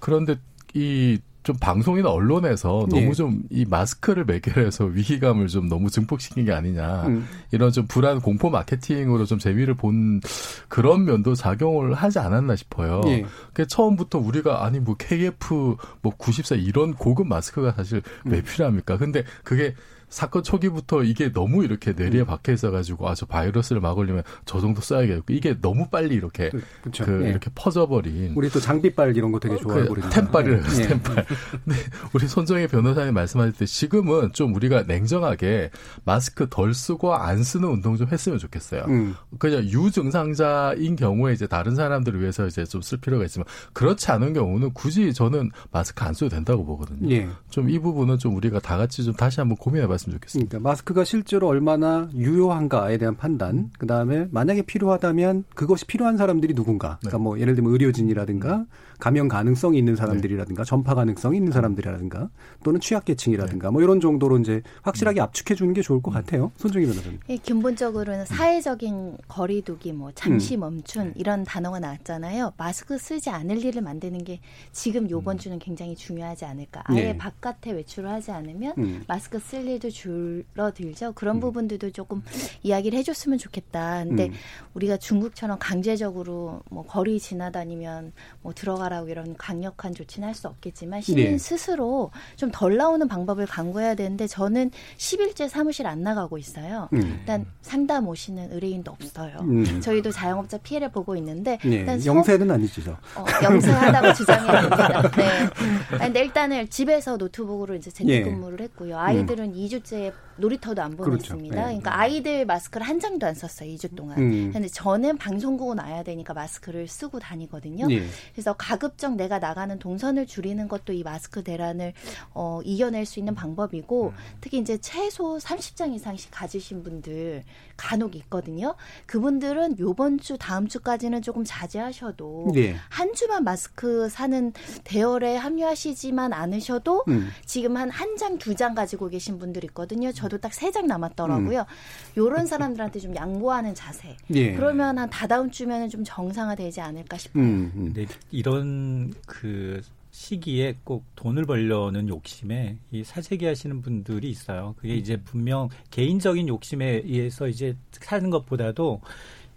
그런데 이 좀 방송이나 언론에서 너무 예. 좀이 마스크를 매개해서 위기감을 좀 너무 증폭시킨 게 아니냐 음. 이런 좀 불안 공포 마케팅으로 좀 재미를 본 그런 면도 작용을 하지 않았나 싶어요. 예. 그 처음부터 우리가 아니 뭐 KF 뭐 94 이런 고급 마스크가 사실 왜 음. 필요합니까? 근데 그게 사건 초기부터 이게 너무 이렇게 내리에 음. 박혀 있어가지고 아 저 바이러스를 막으려면 저 정도 써야겠고 이게 너무 빨리 이렇게 그, 그 네. 이렇게 퍼져버린 우리 또 장비빨 이런 거 되게 어, 좋아하고 그, 템빨이래요 네. 예. 템빨. 근데 우리 손정혜 변호사님 말씀하실 때 지금은 좀 우리가 냉정하게 마스크 덜 쓰고 안 쓰는 운동 좀 했으면 좋겠어요. 음. 그냥 유증상자인 경우에 이제 다른 사람들을 위해서 이제 좀 쓸 필요가 있지만 그렇지 않은 경우는 굳이 저는 마스크 안 써도 된다고 보거든요. 예. 좀이 부분은 좀 우리가 다 같이 좀 다시 한번 고민해봐. 봤 으면 좋겠습니다. 그러니까 마스크가 실제로 얼마나 유효한가에 대한 판단, 그 다음에 만약에 필요하다면 그것이 필요한 사람들이 누군가. 그러니까 뭐 예를 들면 의료진이라든가 감염 가능성이 있는 사람들이라든가 전파 가능성이 있는 사람들이라든가 또는 취약계층이라든가 뭐 이런 정도로 이제 확실하게 압축해 주는 게 좋을 것 같아요. 손정희 변호사님. 예, 근본적으로는 사회적인 거리두기, 뭐 잠시 음. 멈춘 이런 단어가 나왔잖아요. 마스크 쓰지 않을 일을 만드는 게 지금 요번 음. 주는 굉장히 중요하지 않을까. 아예 네. 바깥에 외출을 하지 않으면 음. 마스크 쓸 일도 줄어들죠. 그런 음. 부분들도 조금 이야기를 해줬으면 좋겠다. 근데 음. 우리가 중국처럼 강제적으로 뭐 거리 지나다니면 뭐 들어가 나가라고 이런 강력한 조치는 할 수 없겠지만 시민 네. 스스로 좀 덜 나오는 방법을 강구해야 되는데 저는 10일째 사무실 안 나가고 있어요. 음. 일단 상담 오시는 의뢰인도 없어요. 음. 저희도 자영업자 피해를 보고 있는데 네. 일단 영세는 아니죠. 어, 영세하다고 주장해야 됩니다. 네. 근데 일단은 집에서 노트북으로 이제 재택근무를 예. 했고요. 아이들은 음. 2주째 놀이터도 안 보냈습니다. 그렇죠. 네. 그러니까 아이들 마스크를 한 장도 안 썼어요. 2주 동안. 음. 근데 저는 방송국은 와야 되니까 마스크를 쓰고 다니거든요. 예. 그래서 가급적 내가 나가는 동선을 줄이는 것도 이 마스크 대란을 어, 이겨낼 수 있는 방법이고 음. 특히 이제 최소 30장 이상씩 가지신 분들 간혹 있거든요. 그분들은 요번 주 다음 주까지는 조금 자제하셔도 네. 한 주만 마스크 사는 대열에 합류하시지만 않으셔도 음. 지금 한 한 장, 두장 가지고 계신 분들 있거든요. 저도 딱 세 장 남았더라고요. 음. 요런 사람들한테 좀 양보하는 자세. 예. 그러면 한 다다음 주면은 좀 정상화되지 않을까 싶어요. 음, 음. 네, 이런 그 시기에 꼭 돈을 벌려는 욕심에 이 사재기 하시는 분들이 있어요. 그게 음. 이제 분명 개인적인 욕심에 의해서 이제 사는 것보다도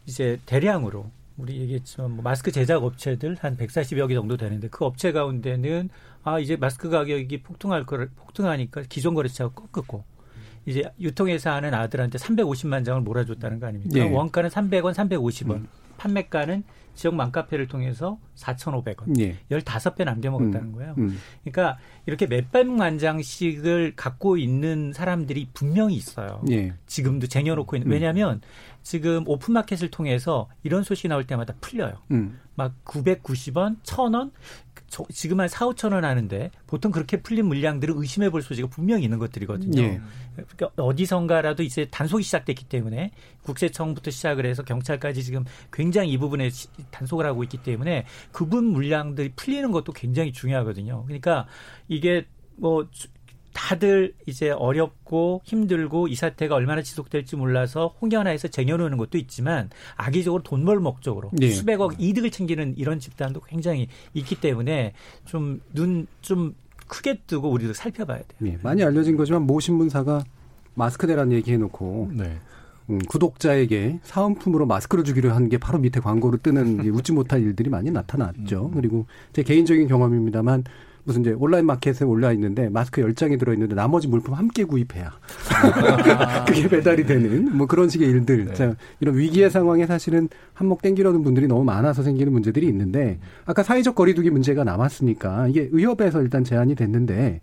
이제 대량으로 우리 얘기했지만 뭐 마스크 제작 업체들 한 140여 개 정도 되는데 그 업체 가운데는 아 이제 마스크 가격이 폭등할 거를 폭등하니까 기존 거래처가 꺾었고 이제 유통회사 하는 아들한테 350만 장을 몰아줬다는 거 아닙니까? 네. 원가는 300원, 350원. 음. 판매가는 지역 맘카페를 통해서 4,500원. 예. 15배 남겨 먹었다는 음. 거예요. 음. 그러니까 이렇게 몇백만 장씩을 갖고 있는 사람들이 분명히 있어요. 예. 지금도 쟁여놓고 있는. 음. 왜냐하면 지금 오픈마켓을 통해서 이런 소식이 나올 때마다 풀려요. 음. 막 990원, 1,000원, 저, 지금 한 4, 5천 원 하는데 보통 그렇게 풀린 물량들을 의심해 볼 소지가 분명히 있는 것들이거든요. 예. 그러니까 어디선가라도 이제 단속이 시작됐기 때문에 국세청부터 시작을 해서 경찰까지 지금 굉장히 이 부분에 단속을 하고 있기 때문에 그분 물량들이 풀리는 것도 굉장히 중요하거든요. 그러니까 이게 뭐 다들 이제 어렵고 힘들고 이 사태가 얼마나 지속될지 몰라서 홍련화해서 쟁여놓는 것도 있지만 악의적으로 돈벌 목적으로 네. 수백억 이득을 챙기는 이런 집단도 굉장히 있기 때문에 좀 눈좀 좀 크게 뜨고 우리도 살펴봐야 돼요. 네. 많이 알려진 거지만 모 신문사가 마스크 대란 얘기해놓고 네. 음, 구독자에게 사은품으로 마스크를 주기로 한 게 바로 밑에 광고로 뜨는 웃지 못할 일들이 많이 나타났죠. 음. 그리고 제 개인적인 경험입니다만 무슨 이제 온라인 마켓에 올라 있는데 마스크 열장이 들어 있는데 나머지 물품 함께 구입해야 아. 그게 배달이 되는 뭐 그런 식의 일들. 네. 자, 이런 위기의 상황에 사실은 한몫 땡기려는 분들이 너무 많아서 생기는 문제들이 있는데 아까 사회적 거리두기 문제가 남았으니까 이게 의협에서 일단 제안이 됐는데 네.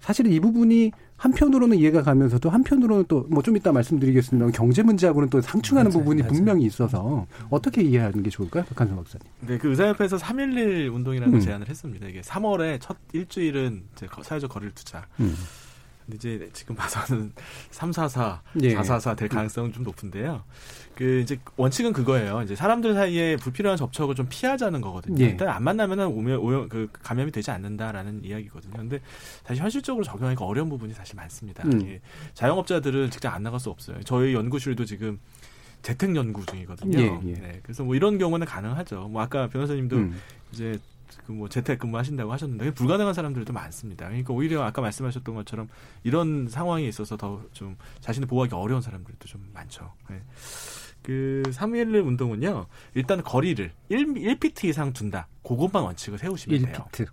사실은 이 부분이 한편으로는 이해가 가면서도 한편으로는 또 뭐 좀 이따 말씀드리겠습니다. 경제 문제하고는 또 상충하는 맞아요, 부분이 맞아요. 분명히 있어서 어떻게 이해하는 게 좋을까요? 박한선 박사님. 네, 그 의사협회에서 3.11 운동이라는 음. 제안을 했습니다. 이게 3월에 첫 일주일은 이제 사회적 거리를 두자. 음. 근데 이제 지금 봐서는 344, 예. 444 될 가능성은 좀 높은데요. 그 이제 원칙은 그거예요. 이제 사람들 사이에 불필요한 접촉을 좀 피하자는 거거든요. 예. 일단 안 만나면은 오면 오염 그 감염이 되지 않는다라는 이야기거든요. 근데 사실 현실적으로 적용하기가 어려운 부분이 사실 많습니다. 음. 예. 자영업자들은 직접 안 나갈 수 없어요. 저희 연구실도 지금 재택 연구 중이거든요. 예, 예. 네, 그래서 뭐 이런 경우는 가능하죠. 뭐 아까 변호사님도 음. 이제 그뭐 재택 근무 하신다고 하셨는데 불가능한 사람들도 많습니다. 그러니까 오히려 아까 말씀하셨던 것처럼 이런 상황에 있어서 더 좀 자신을 보호하기 어려운 사람들도 좀 많죠. 네. 그 3.11 운동은요. 일단 거리를 1, 1피트 이상 둔다. 그것만 원칙을 세우시면 1피트. 돼요.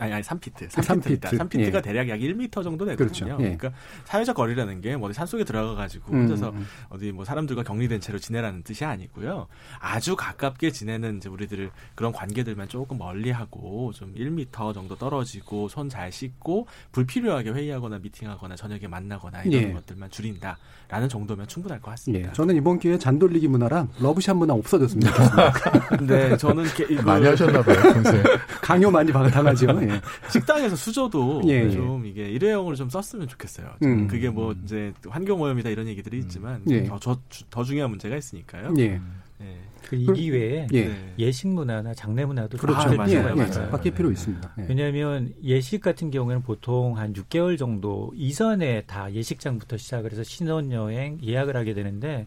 아니, 아니, 3피트. 3피트입니다. 3피트. 3피트가 예. 대략 약 1m 정도 되거든요. 그렇죠. 예. 그러니까 사회적 거리라는 게 뭐 산속에 들어가 가지고 음, 혼자서 음, 음. 어디 뭐 사람들과 격리된 채로 지내라는 뜻이 아니고요. 아주 가깝게 지내는 이제 우리들 그런 관계들만 조금 멀리 하고 좀 1m 정도 떨어지고 손 잘 씻고 불필요하게 회의하거나 미팅하거나 저녁에 만나거나 이런 예. 것들만 줄인다라는 정도면 충분할 것 같습니다. 예. 저는 이번 기회에 잔돌리기 문화랑 러브샷 문화 없어졌습니다. 네, 저는 많이 하셨나 봐요, 평소에. 강요 많이 당하죠. 예. 식당에서 수저도 예, 예, 좀 이게 일회용으로 좀 썼으면 좋겠어요. 음. 그게 뭐 이제 환경 오염이다 이런 얘기들이 음. 있지만 예. 더, 더, 더, 중요한 문제가 있으니까요. 예. 예. 그이 기회에 예. 예식 문화나 장례 문화도 그렇죠. 아, 맞아요. 예, 맞아요. 바뀔 필요 있습니다. 예. 왜냐하면 예식 같은 경우에는 보통 한 6개월 정도 이전에 다 예식장부터 시작을 해서 신혼여행 예약을 하게 되는데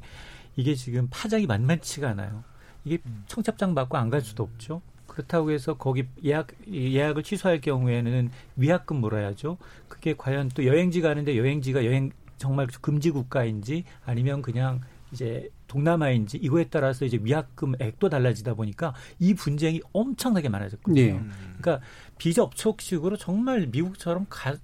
이게 지금 파장이 만만치가 않아요. 이게 음. 청첩장 받고 안 갈 수도 없죠. 그렇다고 해서 거기 예약 예약을 취소할 경우에는 위약금 물어야죠. 그게 과연 또 여행지 가는데 여행지가 여행 정말 금지 국가인지 아니면 그냥 이제 동남아인지 이거에 따라서 이제 위약금 액도 달라지다 보니까 이 분쟁이 엄청나게 많아졌거든요. 네. 그러니까 비접촉식으로 정말 미국처럼 가,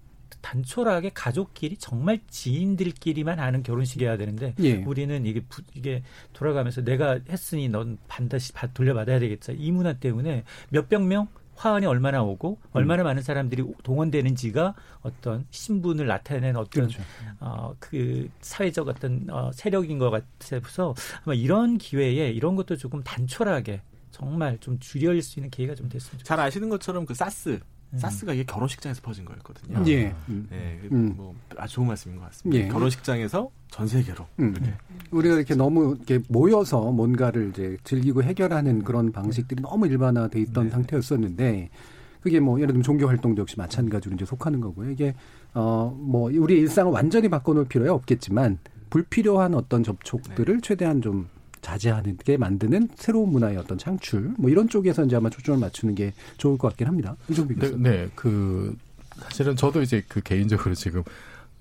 단촐하게 가족끼리 정말 지인들끼리만 하는 결혼식이어야 되는데 예. 우리는 이게 부, 이게 돌아가면서 내가 했으니 넌 반드시 돌려받아야 되겠다 이 문화 때문에 몇백 명 화환이 얼마나 오고 얼마나 음. 많은 사람들이 동원되는지가 어떤 신분을 나타내는 어떤 그렇죠. 어 그 사회적 어떤 어 세력인 것 같아서 아마 이런 기회에 이런 것도 조금 단촐하게 정말 좀 줄여질 수 있는 기회가 좀 됐으면 좋겠습니다. 잘 아시는 것처럼 그 사스 음. 사스가 이게 결혼식장에서 퍼진 거였거든요. 예. 음. 네, 음. 뭐 아주 좋은 말씀인 것 같습니다. 예. 결혼식장에서 전 세계로 음. 이렇게. 우리가 이렇게 너무 이렇게 모여서 뭔가를 이제 즐기고 해결하는 그런 방식들이 너무 일반화돼 있던 네. 상태였었는데 그게 뭐 예를 들면 종교 활동도 역시 마찬가지로 이제 속하는 거고요. 이게 어 뭐 우리 일상을 완전히 바꿔놓을 필요야 없겠지만 불필요한 어떤 접촉들을 네. 최대한 좀 자제하게 만드는 새로운 문화의 어떤 창출 뭐 이런 쪽에서 이제 아마 초점을 맞추는 게 좋을 것 같긴 합니다. 네, 네, 그 사실은 저도 이제 그 개인적으로 지금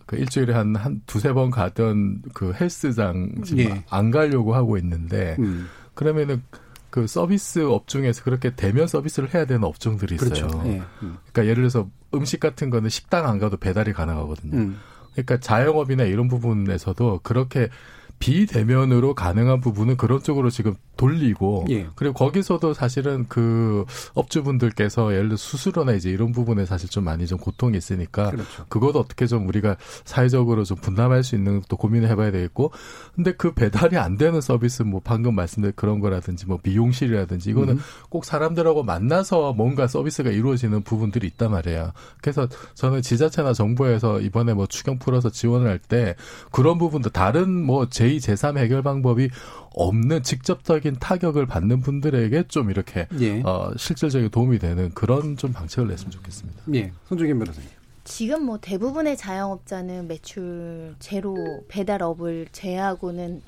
그 일주일에 한, 한 두세 번 가던 그 헬스장 지금 예. 안 가려고 하고 있는데, 음. 그러면은 그 서비스 업 중에서 그렇게 대면 서비스를 해야 되는 업종들이 있어요. 그렇죠. 예. 음. 그러니까 예를 들어서 음식 같은 거는 식당 안 가도 배달이 가능하거든요. 음. 그러니까 자영업이나 이런 부분에서도 그렇게 비대면으로 가능한 부분은 그런 쪽으로 지금 돌리고 예. 그리고 거기서도 사실은 그 업주분들께서 예를 들어 수수료나 이제 이런 부분에 사실 좀 많이 좀 고통이 있으니까 그렇죠. 그것도 어떻게 좀 우리가 사회적으로 좀 분담할 수 있는 또 고민을 해봐야 되겠고 근데 그 배달이 안 되는 서비스 뭐 방금 말씀드린 그런 거라든지 뭐 미용실이라든지 이거는 음. 꼭 사람들하고 만나서 뭔가 서비스가 이루어지는 부분들이 있단 말이에요. 그래서 저는 지자체나 정부에서 이번에 뭐 추경 풀어서 지원을 할 때 그런 부분도 다른 뭐 제2, 제3 해결 방법이 없는 직접적인 타격을 받는 분들에게 좀 이렇게 예. 어, 실질적인 도움이 되는 그런 좀 방책을 냈으면 좋겠습니다. 예, 손중현 변호사님. 지금 뭐 대부분의 자영업자는 매출 제로 배달업을 제하고는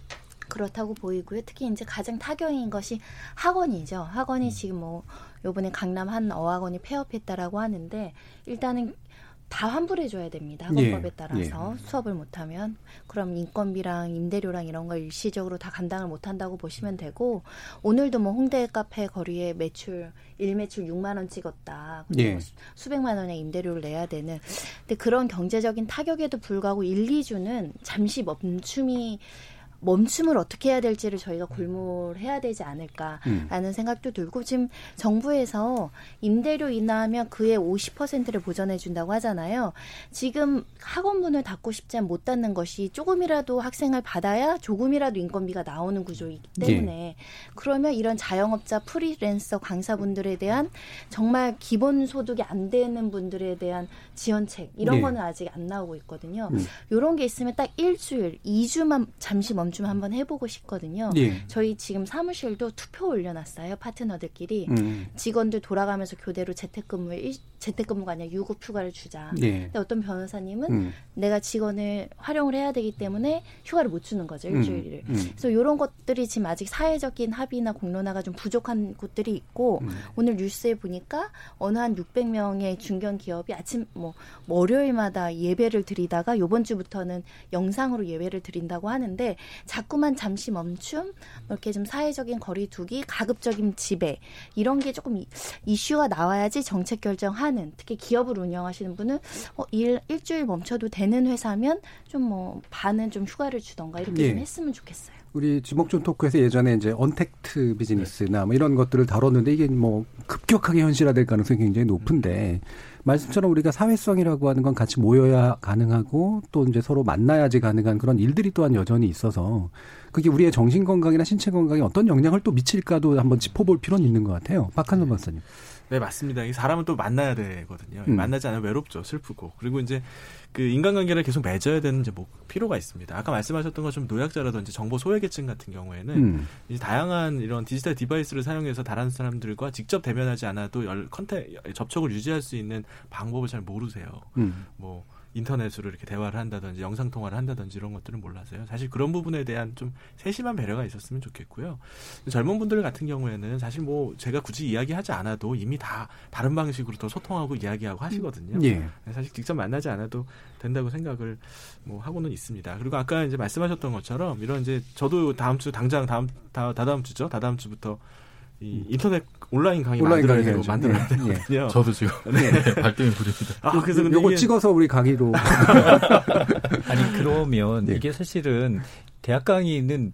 그렇다고 보이고요. 특히 이제 가장 타격인 것이 학원이죠. 학원이 음. 지금 뭐 요번에 강남 한 어학원이 폐업했다라고 하는데 일단은 다 환불해 줘야 됩니다. 학원법에 예, 따라서 예. 수업을 못하면 그럼 인건비랑 임대료랑 이런 걸 일시적으로 다 감당을 못한다고 보시면 되고 오늘도 뭐 홍대 카페 거리에 매출 일 매출 6만 원 찍었다. 예. 뭐 수백만 원의 임대료를 내야 되는. 근데 그런 경제적인 타격에도 불구하고 1, 2주는 잠시 멈춤이 멈춤을 어떻게 해야 될지를 저희가 골몰해야 되지 않을까라는 음. 생각도 들고 지금 정부에서 임대료 인하하면 그의 50%를 보전해 준다고 하잖아요. 지금 학원 문을 닫고 싶지 못 닫는 것이 조금이라도 학생을 받아야 조금이라도 인건비가 나오는 구조이기 때문에 예. 그러면 이런 자영업자 프리랜서 강사분들에 대한 정말 기본 소득이 안 되는 분들에 대한 지원책 이런 예. 거는 아직 안 나오고 있거든요. 음. 이런 게 있으면 딱 일주일, 2주만 잠시 멈 번쯤 한번 해보고 싶거든요. 예. 저희 지금 사무실도 투표 올려놨어요. 파트너들끼리 음. 직원들 돌아가면서 교대로 재택근무 재택근무가 아니라 유급 휴가를 주자. 예. 근데 어떤 변호사님은 음. 내가 직원을 활용을 해야 되기 때문에 휴가를 못 주는 거죠 일주일을. 음. 음. 그래서 이런 것들이 지금 아직 사회적인 합의나 공론화가 좀 부족한 곳들이 있고 음. 오늘 뉴스에 보니까 어느 한 600명의 중견 기업이 아침 뭐, 뭐 월요일마다 예배를 드리다가 요번 주부터는 영상으로 예배를 드린다고 하는데 자꾸만 잠시 멈춤 뭐 이렇게 좀 사회적인 거리두기 가급적인 지배 이런 게 조금 이슈가 나와야지 정책 결정하는 특히 기업을 운영하시는 분은 어, 일 일주일 멈춰도 되는 회사면 좀 뭐 반은 좀 휴가를 주던가 이렇게 예. 좀 했으면 좋겠어요. 우리 지목준 토크에서 예전에 이제 언택트 비즈니스나 뭐 이런 것들을 다뤘는데 이게 뭐 급격하게 현실화될 가능성이 굉장히 높은데 말씀처럼 우리가 사회성이라고 하는 건 같이 모여야 가능하고 또 이제 서로 만나야지 가능한 그런 일들이 또한 여전히 있어서 그게 우리의 정신 건강이나 신체 건강에 어떤 영향을 또 미칠까도 한번 짚어볼 필요는 있는 것 같아요. 박한선 박사님. 네, 맞습니다. 이 사람은 또 만나야 되거든요. 음. 만나지 않으면 외롭죠. 슬프고. 그리고 이제 그 인간관계를 계속 맺어야 되는 이제 뭐 필요가 있습니다. 아까 말씀하셨던 것처럼 노약자라든지 정보 소외계층 같은 경우에는 음. 이제 다양한 이런 디지털 device를 사용해서 다른 사람들과 직접 대면하지 않아도 열 contact 접촉을 유지할 수 있는 방법을 잘 모르세요. 음. 뭐 인터넷으로 이렇게 대화를 한다든지 영상 통화를 한다든지 이런 것들은 몰라서요. 사실 그런 부분에 대한 좀 세심한 배려가 있었으면 좋겠고요. 젊은 분들 같은 경우에는 사실 뭐 제가 굳이 이야기하지 않아도 이미 다 다른 방식으로 더 소통하고 이야기하고 하시거든요. 예. 사실 직접 만나지 않아도 된다고 생각을 뭐 하고는 있습니다. 그리고 아까 이제 말씀하셨던 것처럼 이런 이제 저도 다음 주 당장 다음 다 다다음 주죠. 다다음 주부터 이 인터넷 온라인 강의 온라인 만들어야 되고 만들어야 네. 되거든요. 저도 지금 네. 네. 발등에 불입니다. 아, 그래서 근데 요거 찍어서 우리 강의로 아니 그러면 네. 이게 사실은 대학 강의는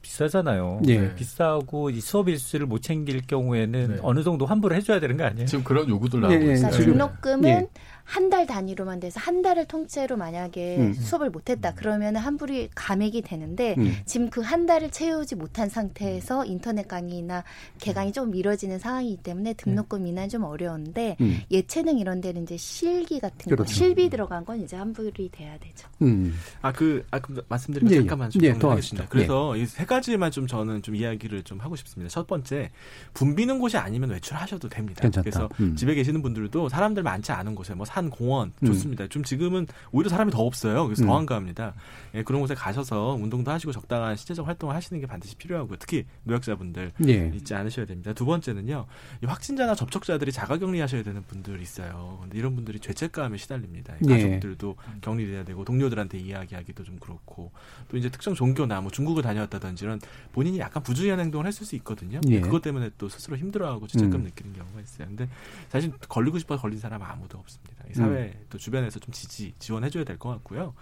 비싸잖아요. 네. 비싸고 이 수업 일수를 못 챙길 경우에는 네. 어느 정도 환불을 해줘야 되는 거 아니에요? 지금 그런 요구들 나오고 네, 있어요. 등록금은 한 달 단위로만 돼서 한 달을 통째로 만약에 음. 수업을 못했다 그러면 환불이 감액이 되는데 음. 지금 그 한 달을 채우지 못한 상태에서 인터넷 강의나 개강이 좀 미뤄지는 상황이기 때문에 등록금 인하 좀 어려운데 음. 예체능 이런 데는 이제 실기 같은 그렇죠. 거 실비 들어간 건 이제 환불이 돼야 되죠. 음. 아그 아, 그 말씀드리면 예, 예. 잠깐만 좀 예, 하겠습니다. 그래서 예. 이세 가지만 좀 저는 좀 이야기를 좀 하고 싶습니다. 첫 번째 붐비는 곳이 아니면 외출하셔도 됩니다. 괜찮다. 그래서 음. 집에 계시는 분들도 사람들 많지 않은 곳에 뭐산 공원 음. 좋습니다. 음. 좀 지금은 오히려 사람이 더 없어요. 그래서 음. 더 한가합니다. 예, 그런 곳에 가셔서 운동도 하시고 적당한 신체적 활동을 하시는 게 반드시 필요하고요. 특히 노약자분들 예. 잊지 않으셔야 됩니다. 두 번째는요. 이 확진자나 접촉자들이 자가격리하셔야 되는 분들 있어요. 근데 이런 분들이 죄책감에 시달립니다. 예. 가족들도 예. 격리돼야 되고 동료들한테 이야기하기도 좀 그렇고 또 이제 특정 종교나 뭐 중국을 다녀왔다든지 이런 본인이 약간 부주의한 행동을 할수 있거든요. 예. 그것 때문에 또 스스로 힘들어하고 죄책감 음. 느끼는 경우가 있어요. 근데 사실 걸리고 싶어 걸린 사람 은 아무도 없습니다. 사회 음. 또 주변에서 좀 지지 지원해줘야 될 것 같고요.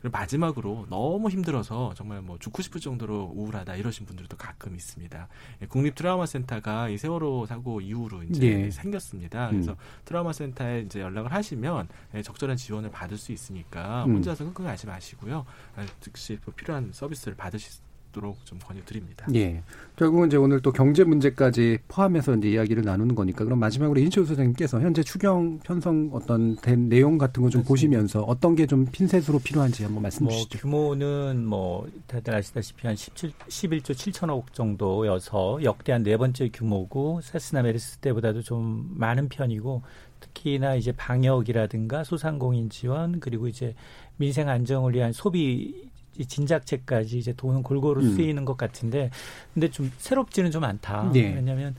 그리고 마지막으로 너무 힘들어서 정말 뭐 죽고 싶을 정도로 우울하다 이러신 분들도 가끔 있습니다. 예, 국립 트라우마 센터가 이 세월호 사고 이후로 이제 예. 생겼습니다. 음. 그래서 트라우마 센터에 이제 연락을 하시면 예, 적절한 지원을 받을 수 있으니까 음. 혼자서 끙끙하지 마시고요. 아, 즉시 필요한 서비스를 받으실 수 있도록 좀 권유드립니다. 예. 결국은 이제 오늘 또 경제 문제까지 포함해서 이제 이야기를 나누는 거니까 그럼 마지막으로 인치호 소장님께서 현재 추경 편성 어떤 된 내용 같은 거 좀 보시면서 어떤 게 좀 핀셋으로 필요한지 한번 말씀 뭐 주시죠. 규모는 뭐 다들 아시다시피 한 17, 11조 7천억 정도여서 역대한 네 번째 규모고 세스나 메르스 때보다도 좀 많은 편이고 특히나 이제 방역이라든가 소상공인 지원 그리고 이제 민생 안정을 위한 소비 진작책까지 이제 돈은 골고루 음. 쓰이는 것 같은데 근데 좀 새롭지는 좀 않다. 네. 왜냐하면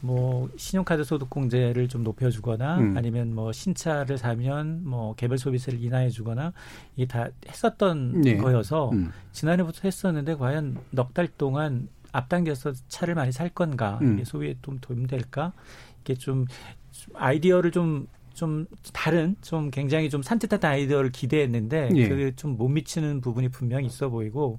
뭐 신용카드 소득공제를 좀 높여주거나 음. 아니면 뭐 신차를 사면 뭐 개별 소비세를 인하해주거나 이게 다 했었던 네. 거여서 음. 지난해부터 했었는데 과연 넉 달 동안 앞당겨서 차를 많이 살 건가 음. 이게 소비에 좀 도움 될까 이게 좀 아이디어를 좀 좀 다른 좀 굉장히 좀 산뜻한 아이디어를 기대했는데 예. 그게 좀 못 미치는 부분이 분명히 있어 보이고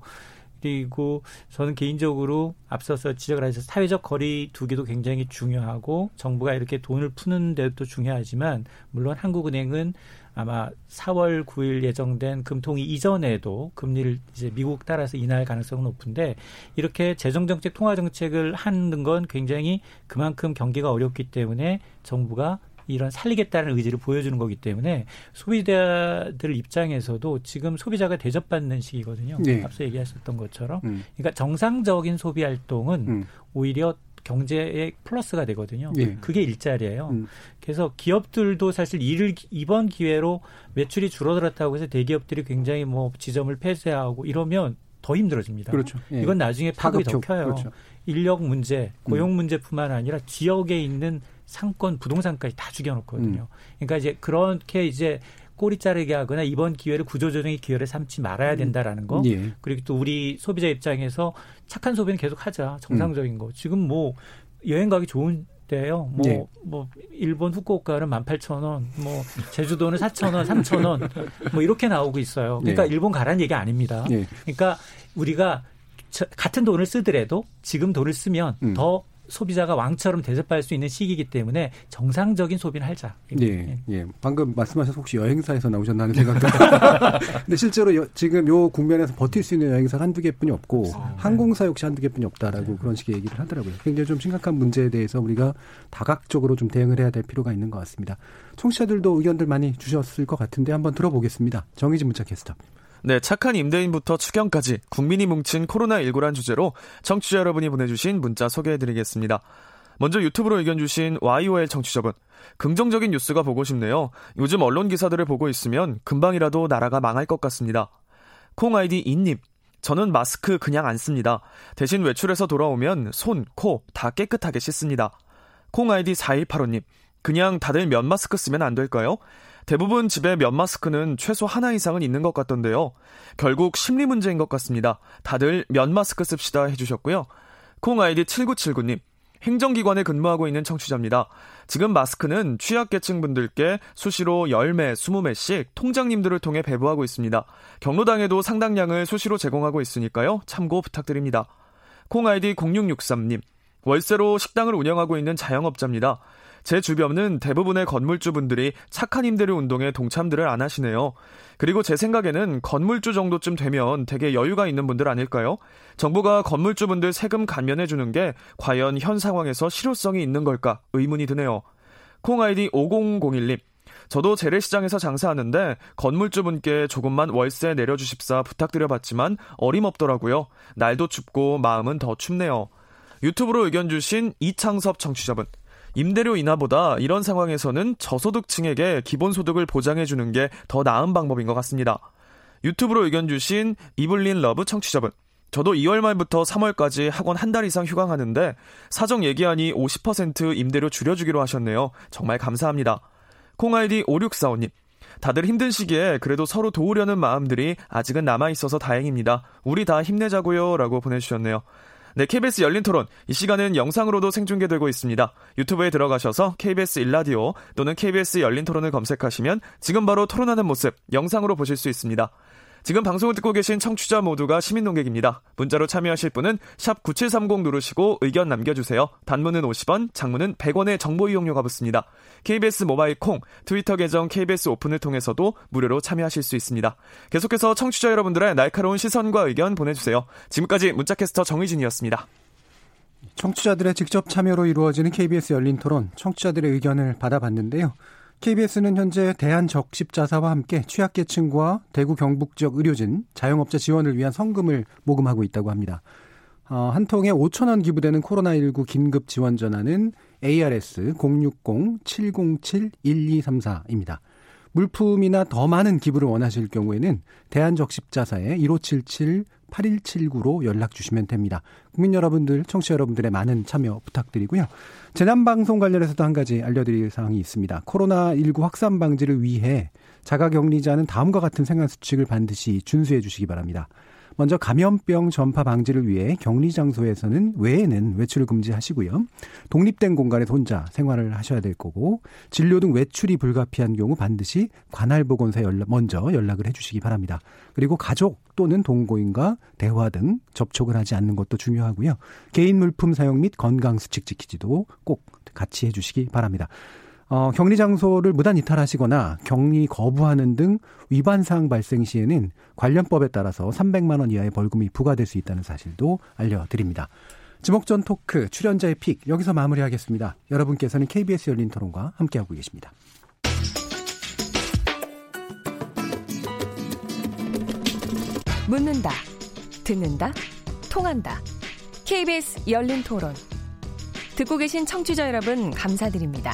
그리고 저는 개인적으로 앞서서 지적을 하셔서 사회적 거리 두기도 굉장히 중요하고 정부가 이렇게 돈을 푸는 데도 중요하지만 물론 한국은행은 아마 4월 9일 예정된 금통위 이전에도 금리를 이제 미국 따라서 인하할 가능성은 높은데 이렇게 재정 정책 통화 정책을 하는 건 굉장히 그만큼 경기가 어렵기 때문에 정부가 이런 살리겠다는 의지를 보여주는 거기 때문에 소비자들 입장에서도 지금 소비자가 대접받는 시기거든요. 네. 앞서 얘기하셨던 것처럼. 음. 그러니까 정상적인 소비 활동은 음. 오히려 경제에 플러스가 되거든요. 예. 그게 일자리예요. 음. 그래서 기업들도 사실 이를 이번 기회로 매출이 줄어들었다고 해서 대기업들이 굉장히 뭐 지점을 폐쇄하고 이러면 더 힘들어집니다. 그렇죠. 예. 이건 나중에 파급이 더 커요. 그렇죠. 인력 문제, 고용 문제뿐만 아니라 지역에 있는 상권, 부동산까지 다 죽여놓거든요. 음. 그러니까 이제 그렇게 이제 꼬리 자르게 하거나 이번 기회를 구조조정의 기회를 삼지 말아야 된다라는 거. 예. 그리고 또 우리 소비자 입장에서 착한 소비는 계속 하자. 정상적인 음. 거. 지금 뭐 여행 가기 좋은 때요. 뭐, 예. 뭐, 일본 후쿠오카는 18,000원, 뭐, 제주도는 4,000원, 3,000원, 뭐, 이렇게 나오고 있어요. 그러니까 예. 일본 가라는 얘기 아닙니다. 예. 그러니까 우리가 같은 돈을 쓰더라도 지금 돈을 쓰면 음. 더 소비자가 왕처럼 대접할 수 있는 시기이기 때문에 정상적인 소비를 하자. 예, 예. 예. 방금 말씀하셔서 혹시 여행사에서 나오셨나는 생각도. 근데 실제로 여, 지금 요 국면에서 버틸 수 있는 여행사 한두 개뿐이 없고 어, 항공사 역시 한두 개뿐이 없다라고 네. 그런 식의 얘기를 하더라고요. 굉장히 좀 심각한 문제에 대해서 우리가 다각적으로 좀 대응을 해야 될 필요가 있는 것 같습니다. 청취자들도 의견들 많이 주셨을 것 같은데 한번 들어보겠습니다. 정의진 문자 캐스터. 네, 착한 임대인부터 추경까지 국민이 뭉친 코로나19란 주제로 청취자 여러분이 보내주신 문자 소개해드리겠습니다. 먼저 유튜브로 의견 주신 YOL 청취자분. 긍정적인 뉴스가 보고 싶네요. 요즘 언론 기사들을 보고 있으면 금방이라도 나라가 망할 것 같습니다. 콩 아이디 인님. 저는 마스크 그냥 안 씁니다. 대신 외출해서 돌아오면 손, 코 다 깨끗하게 씻습니다. 콩 아이디 4185님. 그냥 다들 면 마스크 쓰면 안 될까요? 대부분 집에 면 마스크는 최소 하나 이상은 있는 것 같던데요. 결국 심리 문제인 것 같습니다. 다들 면 마스크 씁시다 해주셨고요. 콩 아이디 7979님. 행정기관에 근무하고 있는 청취자입니다. 지금 마스크는 취약계층 분들께 수시로 10매, 20매씩 통장님들을 통해 배부하고 있습니다. 경로당에도 상당량을 수시로 제공하고 있으니까요. 참고 부탁드립니다. 콩 아이디 0663님. 월세로 식당을 운영하고 있는 자영업자입니다. 제 주변은 대부분의 건물주분들이 착한 임대료 운동에 동참들을 안 하시네요. 그리고 제 생각에는 건물주 정도쯤 되면 되게 여유가 있는 분들 아닐까요? 정부가 건물주분들 세금 감면해 주는 게 과연 현 상황에서 실효성이 있는 걸까 의문이 드네요. 콩 아이디 5001님. 저도 재래시장에서 장사하는데 건물주분께 조금만 월세 내려주십사 부탁드려봤지만 어림없더라고요. 날도 춥고 마음은 더 춥네요. 유튜브로 의견 주신 이창섭 청취자분. 임대료 인하보다 이런 상황에서는 저소득층에게 기본소득을 보장해주는 게 더 나은 방법인 것 같습니다. 유튜브로 의견 주신 이블린 러브 청취자분. 저도 2월 말부터 3월까지 학원 한 달 이상 휴강하는데 사정 얘기하니 50% 임대료 줄여주기로 하셨네요. 정말 감사합니다. 콩아이디 5645님. 다들 힘든 시기에 그래도 서로 도우려는 마음들이 아직은 남아있어서 다행입니다. 우리 다 힘내자고요. 라고 보내주셨네요. 네, KBS 열린 토론. 이 시간은 영상으로도 생중계되고 있습니다. 유튜브에 들어가셔서 KBS 일라디오 또는 KBS 열린 토론을 검색하시면 지금 바로 토론하는 모습 영상으로 보실 수 있습니다. 지금 방송을 듣고 계신 청취자 모두가 시민 농객입니다. 문자로 참여하실 분은 샵 9730 누르시고 의견 남겨주세요. 단문은 50원, 장문은 100원의 정보 이용료가 붙습니다. KBS 모바일 콩, 트위터 계정 KBS 오픈을 통해서도 무료로 참여하실 수 있습니다. 계속해서 청취자 여러분들의 날카로운 시선과 의견 보내주세요. 지금까지 문자캐스터 정의진이었습니다. 청취자들의 직접 참여로 이루어지는 KBS 열린 토론, 청취자들의 의견을 받아봤는데요. KBS는 현재 대한적십자사와 함께 취약계층과 대구 경북 지역 의료진, 자영업자 지원을 위한 성금을 모금하고 있다고 합니다. 어, 한 통에 5천 원 기부되는 코로나19 긴급 지원 전화는 ARS 060-707-1234입니다. 물품이나 더 많은 기부를 원하실 경우에는 대한적십자사에 1577 8179로 연락 주시면 됩니다. 국민 여러분들, 청취자 여러분들의 많은 참여 부탁드리고요. 재난 방송 관련해서도 한 가지 알려드릴 사항이 있습니다. 코로나19 확산 방지를 위해 자가격리자는 다음과 같은 생활 수칙을 반드시 준수해 주시기 바랍니다. 먼저 감염병 전파 방지를 위해 격리 장소에서는 외에는 외출을 금지하시고요. 독립된 공간에서 혼자 생활을 하셔야 될 거고 진료 등 외출이 불가피한 경우 반드시 관할 보건소에 연락, 먼저 연락을 해 주시기 바랍니다. 그리고 가족 또는 동거인과 대화 등 접촉을 하지 않는 것도 중요하고요. 개인 물품 사용 및 건강 수칙 지키지도 꼭 같이 해 주시기 바랍니다. 어, 격리 장소를 무단 이탈하시거나 격리 거부하는 등 위반 사항 발생 시에는 관련법에 따라서 300만 원 이하의 벌금이 부과될 수 있다는 사실도 알려드립니다. 지목전 토크 출연자의 픽 여기서 마무리하겠습니다. 여러분께서는 KBS 열린 토론과 함께하고 계십니다. 묻는다, 듣는다, 통한다. KBS 열린 토론. 듣고 계신 청취자 여러분 감사드립니다.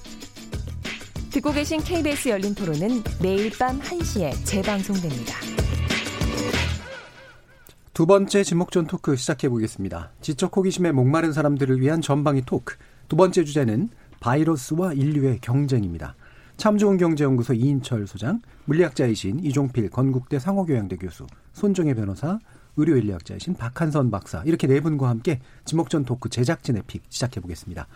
듣고 계신 KBS 열린 토론은 매일 밤 1시에 재방송됩니다. 두 번째 지목전 토크 시작해 보겠습니다. 지적 호기심에 목마른 사람들을 위한 전방위 토크. 두 번째 주제는 바이러스와 인류의 경쟁입니다. 참 좋은 경제연구소 이인철 소장, 물리학자이신 이종필 건국대 상허교양대 교수, 손정혜 변호사, 의료인류학자이신 박한선 박사 이렇게 네 분과 함께 지목전 토크 제작진의 pick 시작해 보겠습니다.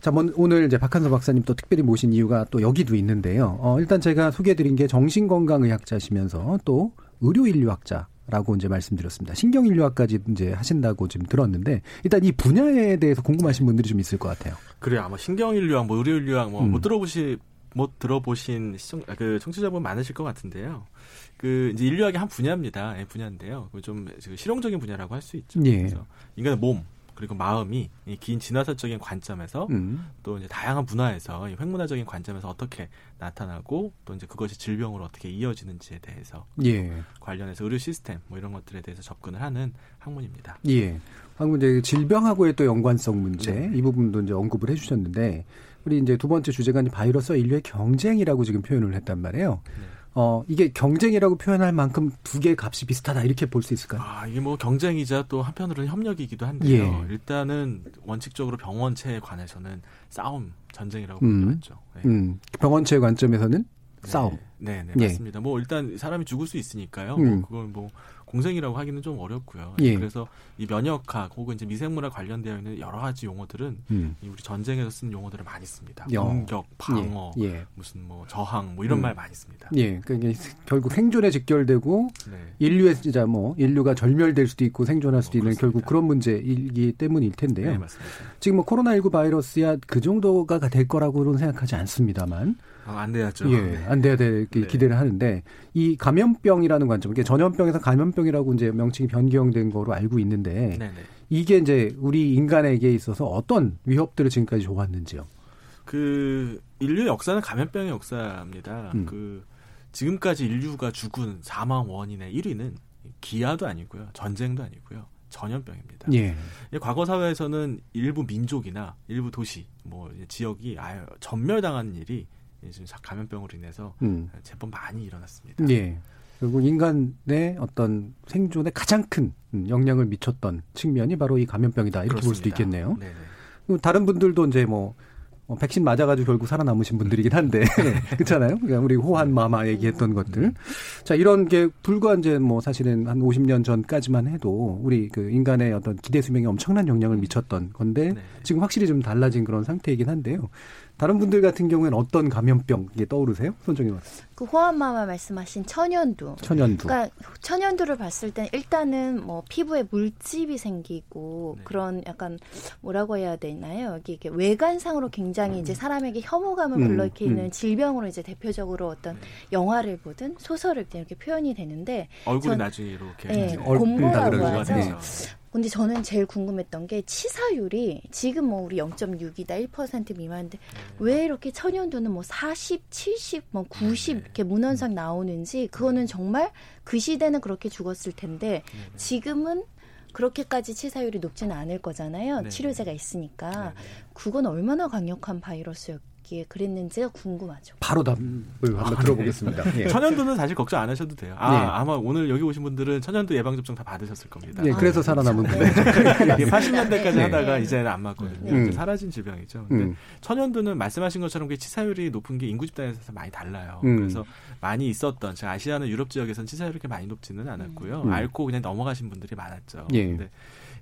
자, 오늘 이제 박한선 박사님 또 특별히 모신 이유가 또 여기도 있는데요. 어, 일단 제가 소개해드린 게 정신건강의학자시면서 또 의료인류학자 라고 이제 말씀드렸습니다. 신경인류학까지 이제 하신다고 지금 들었는데 일단 이 분야에 대해서 궁금하신 분들이 좀 있을 것 같아요. 그래요. 아마 신경인류학, 뭐 의료인류학 뭐못 음. 들어보시 못 들어보신 시청, 그 청취자분 많으실 것 같은데요. 그 이제 인류학의 한 분야입니다. 예, 분야인데요. 좀 실용적인 분야라고 할 수 있죠. 예. 그래서 인간의 몸 그리고 마음이 긴 진화사적인 관점에서 음. 또 이제 다양한 문화에서 획문화적인 관점에서 어떻게 나타나고 또 이제 그것이 질병으로 어떻게 이어지는지에 대해서 예. 관련해서 의료 시스템 뭐 이런 것들에 대해서 접근을 하는 학문입니다. 예. 방금 이제 질병하고의 또 연관성 문제 네. 이 부분도 이제 언급을 해주셨는데 우리 이제 두 번째 주제가 바이러스와 인류의 경쟁이라고 지금 표현을 했단 말이에요. 네. 어, 이게 경쟁이라고 표현할 만큼 두 개의 값이 비슷하다 이렇게 볼 수 있을까요? 아, 이게 뭐 경쟁이자 또 한편으로는 협력이기도 한데요. 예. 일단은 원칙적으로 병원체에 관해서는 싸움, 전쟁이라고 음. 보는 거죠. 네. 음. 병원체 관점에서는 네. 싸움. 네, 네, 예. 맞습니다. 뭐 일단 사람이 죽을 수 있으니까요. 뭐 음. 뭐 그걸 뭐 공생이라고 하기는 좀 어렵고요. 예. 그래서 이 면역학 혹은 이제 미생물에 관련되어 있는 여러 가지 용어들은 음. 우리 전쟁에서 쓰는 용어들을 많이 씁니다. 공격, 방어, 예. 예. 무슨 뭐 저항 뭐 이런 음. 말 많이 씁니다. 예, 그러니까 결국 생존에 직결되고 네. 인류의 진짜 뭐 인류가 절멸될 수도 있고 생존할 수도 어, 있는 결국 그런 문제이기 때문일 텐데요. 네, 맞습니다. 지금 뭐 코로나 19 바이러스야 그 정도가 될 거라고는 생각하지 않습니다만 아, 안 돼야죠. 예, 네. 안 돼야 될 네. 기대를 하는데 이 감염병이라는 관점, 이게 전염병에서 감염병이라고 이제 명칭이 변경된 거로 알고 있는데 네네. 네. 이게 이제 우리 인간에게 있어서 어떤 위협들을 지금까지 줘왔는지요? 그 인류 역사는 감염병의 역사입니다. 음. 그 지금까지 인류가 죽은 사망 원인의 1위는 기아도 아니고요, 전쟁도 아니고요. 전염병입니다. 예. 과거 사회에서는 일부 민족이나 일부 도시, 뭐 지역이 아예 전멸당하는 일이 지금 감염병으로 인해서 음. 제법 많이 일어났습니다. 예. 결국 인간의 어떤 생존에 가장 큰 영향을 미쳤던 측면이 바로 이 감염병이다 이렇게 그렇습니다. 볼 수도 있겠네요. 네네. 다른 분들도 이제 뭐 어, 백신 맞아가지고 결국 살아남으신 분들이긴 한데 그렇잖아요. 그러니까 우리 호환 마마 얘기했던 것들. 자 이런 게 불과 이제 뭐 사실은 한 50년 전까지만 해도 우리 그 인간의 어떤 기대 수명에 엄청난 영향을 미쳤던 건데 네. 지금 확실히 좀 달라진 그런 상태이긴 한데요. 다른 분들 같은 경우에는 어떤 감염병 이게 떠오르세요? 손정희 박사. 그 호환마마 말씀하신 천연두. 천연두. 그러니까 천연두를 봤을 땐 일단은 뭐 피부에 물집이 생기고 네. 그런 약간 뭐라고 해야 되나요? 여기 이게 외관상으로 굉장히 음. 이제 사람에게 혐오감을 음. 불러일으키는 음. 질병으로 이제 대표적으로 어떤 네. 영화를 보든 소설을 이렇게 표현이 되는데 얼굴이 나중에 이렇게 네, 곰보라고 하죠. 네. 근데 저는 제일 궁금했던 게 치사율이 지금 뭐 우리 0.6이다 1% 미만인데 네. 왜 이렇게 천연두는 뭐 40, 70, 뭐 90 네. 이렇게 문헌상 나오는지 그거는 정말 그 시대는 그렇게 죽었을 텐데 네, 지금은 그렇게까지 치사율이 높지는 않을 거잖아요. 치료제가 있으니까. 그건 얼마나 강력한 바이러스였 있기에 그랬는지가 궁금하죠. 바로 답을 한번 아, 들어보겠습니다. 네. 예. 천연두는 사실 걱정 안 하셔도 돼요. 아, 네. 아마 오늘 여기 오신 분들은 천연두 예방 접종 다 받으셨을 겁니다. 네, 그래서 아, 살아남은 분들. 네. 80년대까지 하다가 이제는 안 맞거든요. 음. 이제 사라진 질병이죠. 근데 음. 천연두는 말씀하신 것처럼 그 치사율이 높은 게 인구 집단에서 많이 달라요. 음. 그래서 많이 있었던 제가 아시아나 유럽 지역에서는 치사율이 그렇게 많이 높지는 않았고요. 음. 앓고 그냥 넘어가신 분들이 많았죠. 예. 근데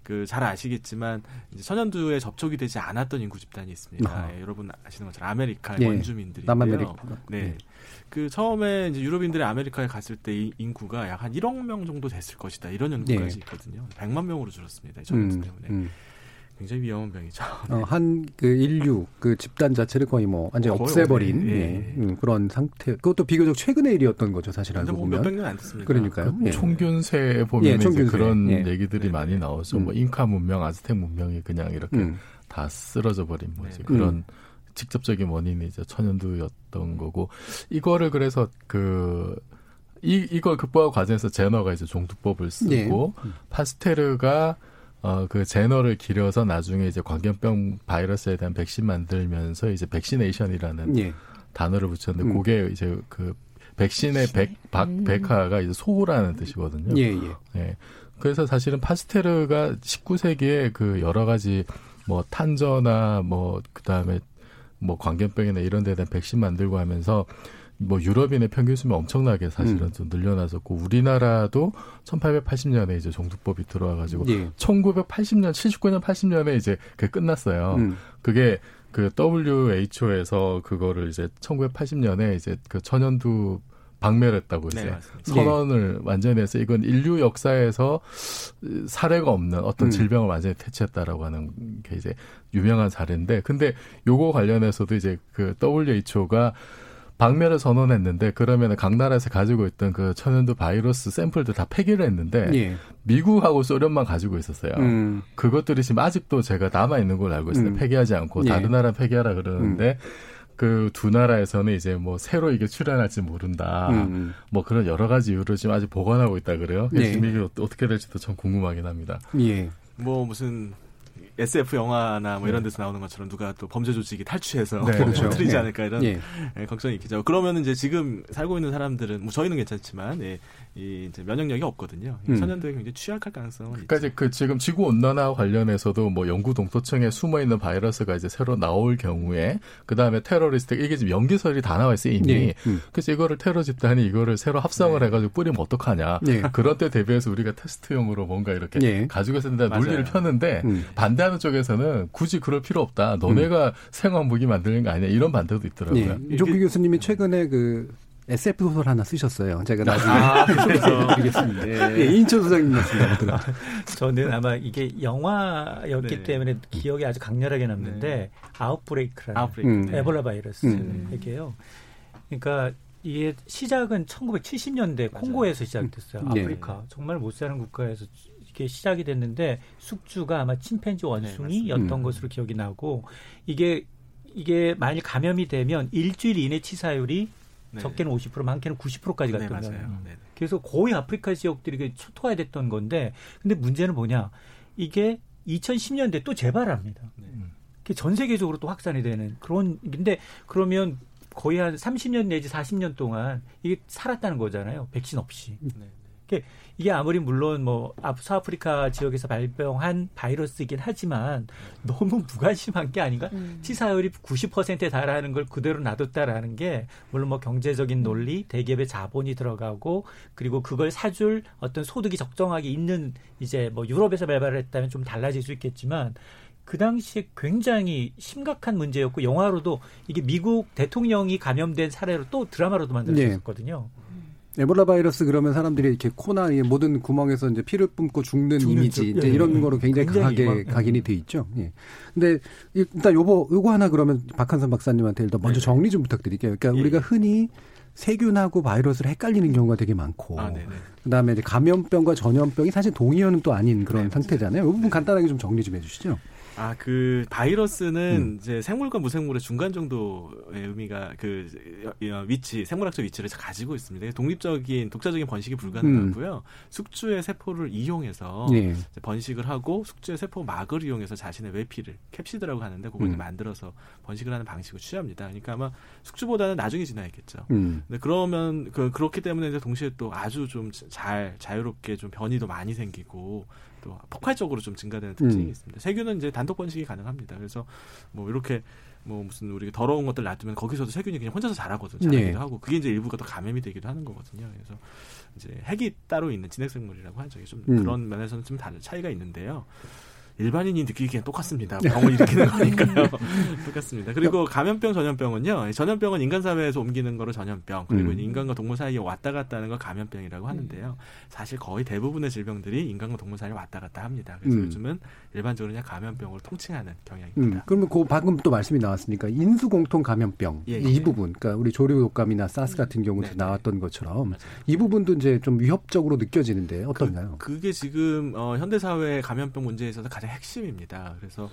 그 잘 아시겠지만 이제 천연두에 접촉이 되지 않았던 인구 집단이 있습니다. 아. 예, 여러분 아시는 것처럼 아메리카 예. 원주민들이 남아메리카. 네. 예. 그 처음에 이제 유럽인들이 아메리카에 갔을 때 이 인구가 약 한 1억 명 정도 됐을 것이다. 이런 연구까지 예. 있거든요. 100만 명으로 줄었습니다. 이 천연두 음, 때문에. 음. 굉장히 위험한 병이죠. 어, 한그 인류 그 집단 자체를 거의 뭐 완전 히 거의 없애버린 없네. 예. 예, 음, 그런 상태. 그것도 비교적 최근의 일이었던 거죠, 사실 근데 알고 뭐 보면. 몇백 년안 됐습니다. 그러니까요. 예. 총균세에 보면 예, 이제 총균세. 그런 예. 얘기들이 네. 많이 나오죠. 음. 뭐 잉카 문명, 아즈텍 문명이 그냥 이렇게 음. 다 쓰러져 버린 뭐 이제 네. 그런 음. 직접적인 원인이 이제 천연두였던 거고 이거를 그래서 그 이, 이걸 극복하는 과정에서 제너가 이제 종두법을 쓰고 예. 음. 파스테르가 어, 그 제너를 기려서 나중에 이제 광견병 바이러스에 대한 백신 만들면서 이제 vaccination이라는 예. 단어를 붙였는데 음. 그게 이제 그 백신의 백, 박, 음. vacca가 이제 소라는 뜻이거든요. 예, 예. 예. 그래서 사실은 파스퇴르가 19세기에 그 여러 가지 뭐 탄저나 뭐 그다음에 뭐 광견병이나 이런 데에 대한 백신 만들고 하면서 뭐 유럽인의 평균 수명 엄청나게 사실은 음. 좀 늘려놨었고 우리나라도 1880년에 이제 종두법이 들어와 가지고 예. 1980년 79년 80년에 이제 그게 끝났어요. 음. 그게 그 WHO에서 그거를 이제 1980년에 이제 그 천연두 박멸 했다고 네, 이제 맞습니다. 선언을 완전히 해서 이건 인류 역사에서 사례가 없는 어떤 음. 질병을 완전히 퇴치했다라고 하는 게 이제 유명한 사례인데 근데 요거 관련해서도 이제 그 WHO가 박멸을 선언했는데 그러면 각 나라에서 가지고 있던 그 천연두 바이러스 샘플들 다 폐기를 했는데 예. 미국하고 소련만 가지고 있었어요. 음. 그것들이 지금 아직도 제가 남아 있는 걸로 알고 있어요. 음. 폐기하지 않고 예. 다른 나라 폐기하라 그러는데 그두 나라에서는 이제 뭐 새로 이게 출현할지 모른다. 음. 뭐 그런 여러 가지 이유로 지금 아직 보관하고 있다 그래요. 예. 지금 이게 어떻게 될지도 참 궁금하긴 합니다. 예. 뭐 무슨 SF 영화나 뭐 이런 데서 나오는 것처럼 누가 또 범죄 조직이 탈취해서 네, 그렇죠. 터뜨리지 예. 않을까 이런 예. 예, 걱정이 있겠죠. 그러면 이제 지금 살고 있는 사람들은 뭐 저희는 괜찮지만 예, 이 이제 면역력이 없거든요. 음. 천연두에 굉장히 취약할 가능성은 그러니까 있죠. 이제 그 지금 지구 온난화 관련해서도 뭐 영구 동토층에 숨어 있는 바이러스가 이제 새로 나올 경우에 그 다음에 테러리스트 이게 지금 연기설이 다 나와 있어요 이미. 예. 음. 그래서 이거를 테러 집단이 이거를 새로 합성을 네. 해가지고 뿌리면 어떡하냐. 예. 그런 때 대비해서 우리가 테스트용으로 뭔가 이렇게 예. 가지고 있었는데 맞아요. 논리를 폈는데 음. 반대하는 쪽에서는 굳이 그럴 필요 없다. 너네가 생화학 무기 만드는 거 아니야. 이런 반대도 있더라고요. 예. 조기 교수님이 최근에 그 SF 소설 하나 쓰셨어요. 제가 나중에 아, 그래서 드리겠습니다. 예, 인천 소장님 말씀입니다. 저는 아마 이게 영화였기 네. 때문에 기억이 아주 강렬하게 남는데 아웃브레이크라는 아웃브레이크. 음. 네. 에볼라 바이러스 음. 얘기예요. 그러니까 이게 시작은 1970년대 콩고에서 시작됐어요. 예. 아프리카 정말 못 사는 국가에서 이게 시작이 됐는데 숙주가 아마 침팬지 원숭이였던 맞습니다. 것으로 기억이 나고 이게 이게 만일 감염이 되면 일주일 이내 치사율이 네. 적게는 50% 많게는 90%까지 네, 갔던. 거예요. 네. 그래서 거의 아프리카 지역들이 초토화됐던 건데, 근데 문제는 뭐냐? 이게 2010년대 또 재발합니다. 네. 그게 전 세계적으로 또 확산이 되는 그런, 근데 그러면 거의 한 30년 내지 40년 동안 이게 살았다는 거잖아요. 백신 없이. 네. 이게 아무리 물론 뭐 아프- 서아프리카 지역에서 발병한 바이러스이긴 하지만 너무 무관심한 게 아닌가? 음. 치사율이 90%에 달하는 걸 그대로 놔뒀다라는 게 물론 뭐 경제적인 논리, 대기업의 자본이 들어가고 그리고 그걸 사줄 어떤 소득이 적정하게 있는 이제 뭐 유럽에서 발발을 했다면 좀 달라질 수 있겠지만 그 당시에 굉장히 심각한 문제였고 영화로도 이게 미국 대통령이 감염된 사례로 또 드라마로도 네. 만들어졌거든요. 에볼라 바이러스 그러면 사람들이 이렇게 코나 이 모든 구멍에서 이제 피를 뿜고 죽는, 죽는 이미지 예, 이런 예. 거로 굉장히, 굉장히 강하게 막, 예. 각인이 돼 있죠. 예. 근데 일단 요거 요거 하나 그러면 박한선 박사님한테 일단 먼저 네. 정리 좀 부탁드릴게요. 그러니까 예. 우리가 흔히 세균하고 바이러스를 헷갈리는 경우가 되게 많고 아, 네네. 그다음에 이제 감염병과 전염병이 사실 동의어는 또 아닌 그런 상태잖아요. 이 부분 간단하게 좀 정리 좀 해주시죠. 아, 그 바이러스는 음. 이제 생물과 무생물의 중간 정도의 의미가 그 여- 위치, 생물학적 위치를 가지고 있습니다. 독립적인 독자적인 번식이 불가능하고요. 숙주의 세포를 이용해서 예. 번식을 하고 숙주의 세포 막을 이용해서 자신의 외피를 캡시드라고 하는데 그걸 음. 만들어서 번식을 하는 방식을 취합니다. 그러니까 아마 숙주보다는 나중에 진화했겠죠. 음. 근데 그러면 그 그렇기 때문에 이제 동시에 또 아주 좀 잘 자유롭게 좀 변이도 많이 생기고 또 폭발적으로 좀 증가되는 특징이 음. 있습니다. 세균은 이제 단독 번식이 가능합니다. 그래서 뭐 이렇게 뭐 무슨 우리 더러운 것들 놔두면 거기서도 세균이 그냥 혼자서 자라거든요. 자라기도 네. 하고 그게 이제 일부가 또 감염이 되기도 하는 거거든요. 그래서 이제 핵이 따로 있는 진핵생물이라고 하죠. 좀 음. 그런 면에서는 좀 다른 차이가 있는데요. 일반인이 느끼기엔 똑같습니다. 병을 일으키는 거니까요. 똑같습니다. 그리고 감염병, 전염병은요. 전염병은 인간 사회에서 옮기는 거로 전염병, 그리고 음. 인간과 동물 사이에 왔다 갔다 하는 걸 감염병이라고 하는데요. 사실 거의 대부분의 질병들이 인간과 동물 사이에 왔다 갔다 합니다. 그래서 음. 요즘은 일반적으로 그냥 감염병을 통칭하는 경향입니다. 음. 그러면 그 방금 또 말씀이 나왔으니까 인수공통 감염병 예, 예. 이 부분, 그러니까 우리 조류 독감이나 사스 같은 경우도 네, 네. 나왔던 것처럼 맞아요. 이 부분도 이제 좀 위협적으로 느껴지는데 어떤가요? 그, 게 지금 어, 현대 사회 감염병 문제에 있어서 가장 핵심입니다. 그래서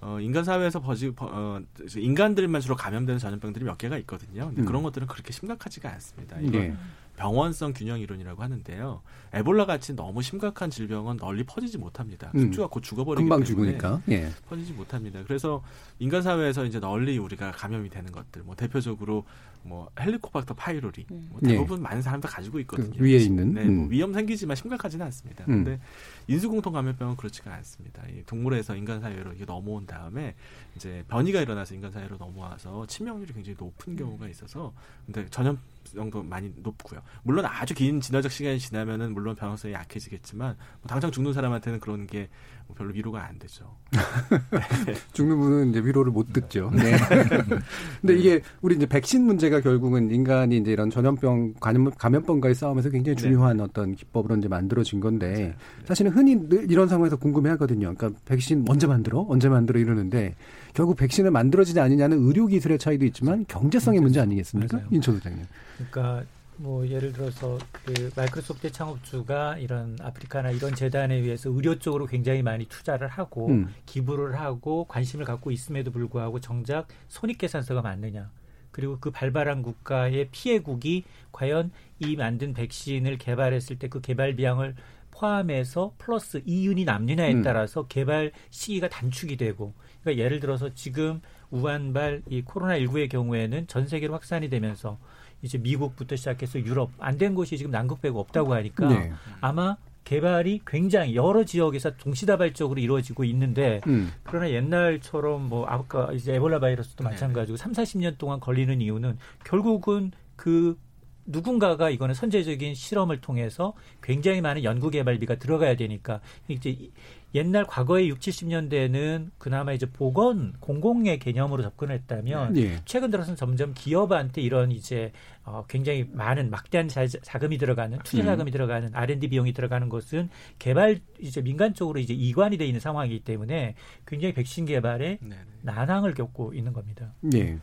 어, 인간 사회에서 버지, 어, 인간들만 주로 감염되는 전염병들이 몇 개가 있거든요. 근데 음. 그런 것들은 그렇게 심각하지가 않습니다. 이건 네. 병원성 균형 이론이라고 하는데요. 에볼라 같이 너무 심각한 질병은 널리 퍼지지 못합니다. 음. 숙주가 곧 죽어버리기 금방 때문에 죽으니까. 예. 퍼지지 못합니다. 그래서 인간 사회에서 이제 널리 우리가 감염이 되는 것들, 뭐 대표적으로 뭐 헬리코박터 파이로리 음. 뭐 대부분 예. 많은 사람들 가지고 있거든요. 그 위에 있는 네, 뭐 음. 위험 생기지만 심각하지는 않습니다. 음. 근데 인수공통 감염병은 그렇지가 않습니다. 이 동물에서 인간 사회로 이게 넘어온 다음에 이제 변이가 일어나서 인간 사회로 넘어와서 치명률이 굉장히 높은 경우가 있어서 근데 전염성도 많이 높고요. 물론 아주 긴 진화적 시간이 지나면은 물론 변화성이 약해지겠지만 뭐 당장 죽는 사람한테는 그런 게뭐 별로 위로가 안 되죠. 죽는 분은 이제 위로를 못 듣죠. 네. 근데 이게 우리 이제 백신 문제가 결국은 인간이 이제 이런 전염병 감염, 감염병과의 싸움에서 굉장히 네. 중요한 네. 어떤 기법으로 이제 만들어진 건데 네. 사실은 흔히 늘 이런 상황에서 궁금해하거든요. 그러니까 백신 언제 만들어? 언제 만들어 이러는데 결국 백신을 만들어지지 않느냐는 의료 기술의 차이도 있지만 경제성의 문제 아니겠습니까? 인천 소장님. 그러니까 뭐 예를 들어서 그 마이크로소프트 창업주가 이런 아프리카나 이런 재단에 의해서 의료 쪽으로 굉장히 많이 투자를 하고 음. 기부를 하고 관심을 갖고 있음에도 불구하고 정작 손익계산서가 맞느냐. 그리고 그 발발한 국가의 피해국이 과연 이 만든 백신을 개발했을 때 그 개발 비용을 포함해서 플러스 이윤이 남느냐에 음. 따라서 개발 시기가 단축이 되고 그러니까 예를 들어서 지금 우한발 이 코로나 19의 경우에는 전 세계로 확산이 되면서 이제 미국부터 시작해서 유럽 안 된 곳이 지금 남극 빼고 없다고 하니까 네. 아마 개발이 굉장히 여러 지역에서 동시다발적으로 이루어지고 있는데 음. 그러나 옛날처럼 뭐 아까 이제 에볼라 바이러스도 네. 마찬가지고 삼 사십 년 동안 걸리는 이유는 결국은 그 누군가가 이거는 선제적인 실험을 통해서 굉장히 많은 연구 개발비가 들어가야 되니까 이제 옛날 과거의 6, 70년대는 그나마 이제 보건 공공의 개념으로 접근했다면 예. 최근 들어서는 점점 기업한테 이런 이제 어 굉장히 많은 막대한 자, 금이 들어가는 투자 음. 자금이 음. 들어가는 R&D 비용이 들어가는 것은 개발 이제 민간 쪽으로 이제 이관이 돼 있는 상황이기 때문에 굉장히 백신 개발에 네네. 난항을 겪고 있는 겁니다. 예.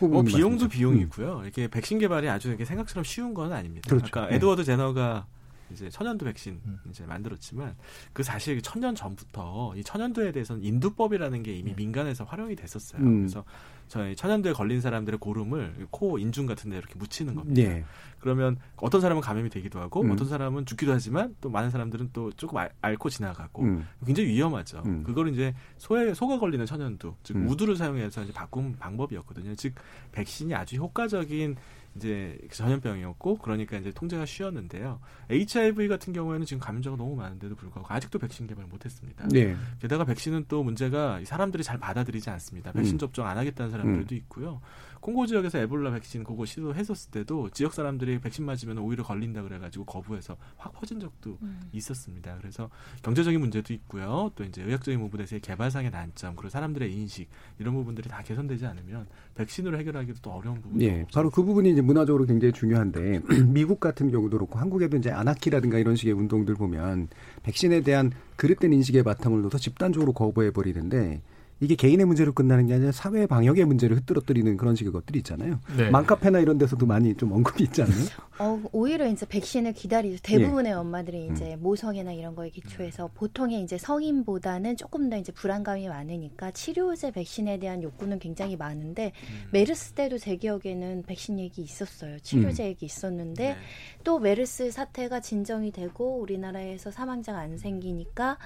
뭐 비용도. 비용이고요. 이렇게 백신 개발이 아주 이렇게 생각처럼 쉬운 건 아닙니다. 그렇죠. 아까 에드워드 제너가 이제 천연두 백신 음. 이제 만들었지만 그 사실 천년 전부터 이 천연두에 대해서는 인두법이라는 게 이미 음. 민간에서 활용이 됐었어요. 음. 그래서 저희 천연두에 걸린 사람들의 고름을 코 인중 같은 데 이렇게 묻히는 겁니다. 예. 그러면 어떤 사람은 감염이 되기도 하고 음. 어떤 사람은 죽기도 하지만 또 많은 사람들은 또 조금 알, 앓고 지나가고 음. 굉장히 위험하죠. 음. 그걸 이제 소에 소가 걸리는 천연두 즉 우두를 사용해서 이제 바꾼 방법이었거든요. 즉 백신이 아주 효과적인 이제 전염병이었고 그러니까 이제 통제가 쉬웠는데요. HIV 같은 경우에는 지금 감염자가 너무 많은데도 불구하고 아직도 백신 개발을 못했습니다. 네. 게다가 백신은 또 문제가 사람들이 잘 받아들이지 않습니다. 백신 음. 접종 안 하겠다는 사람들도 음. 있고요. 콩고 지역에서 에볼라 백신 그거 시도했었을 때도 지역 사람들이 백신 맞으면 오히려 걸린다 그래가지고 거부해서 확 퍼진 적도 음. 있었습니다. 그래서 경제적인 문제도 있고요. 또 이제 의학적인 부분에서의 개발상의 난점 그리고 사람들의 인식 이런 부분들이 다 개선되지 않으면 백신으로 해결하기도 또 어려운 부분이 예, 바로 그 부분이 이제 문화적으로 굉장히 중요한데 미국 같은 경우도 그렇고 한국에도 이제 아나키라든가 이런 식의 운동들 보면 백신에 대한 그릇된 인식의 바탕을 둬서 집단적으로 거부해 버리는데 이게 개인의 문제로 끝나는 게 아니라 사회 방역의 문제를 흐트러뜨리는 그런 식의 것들이 있잖아요. 네. 맘카페나 이런 데서도 많이 좀 언급이 있지 않나요? 어, 오히려 이제 백신을 기다리죠. 대부분의 예. 엄마들이 이제 음. 모성애나 이런 거에 기초해서 보통의 이제 성인보다는 조금 더 이제 불안감이 많으니까 치료제 백신에 대한 욕구는 굉장히 많은데 음. 메르스 때도 제 기억에는 백신 얘기 있었어요. 치료제 음. 얘기 있었는데 네. 또 메르스 사태가 진정이 되고 우리나라에서 사망자가 안 생기니까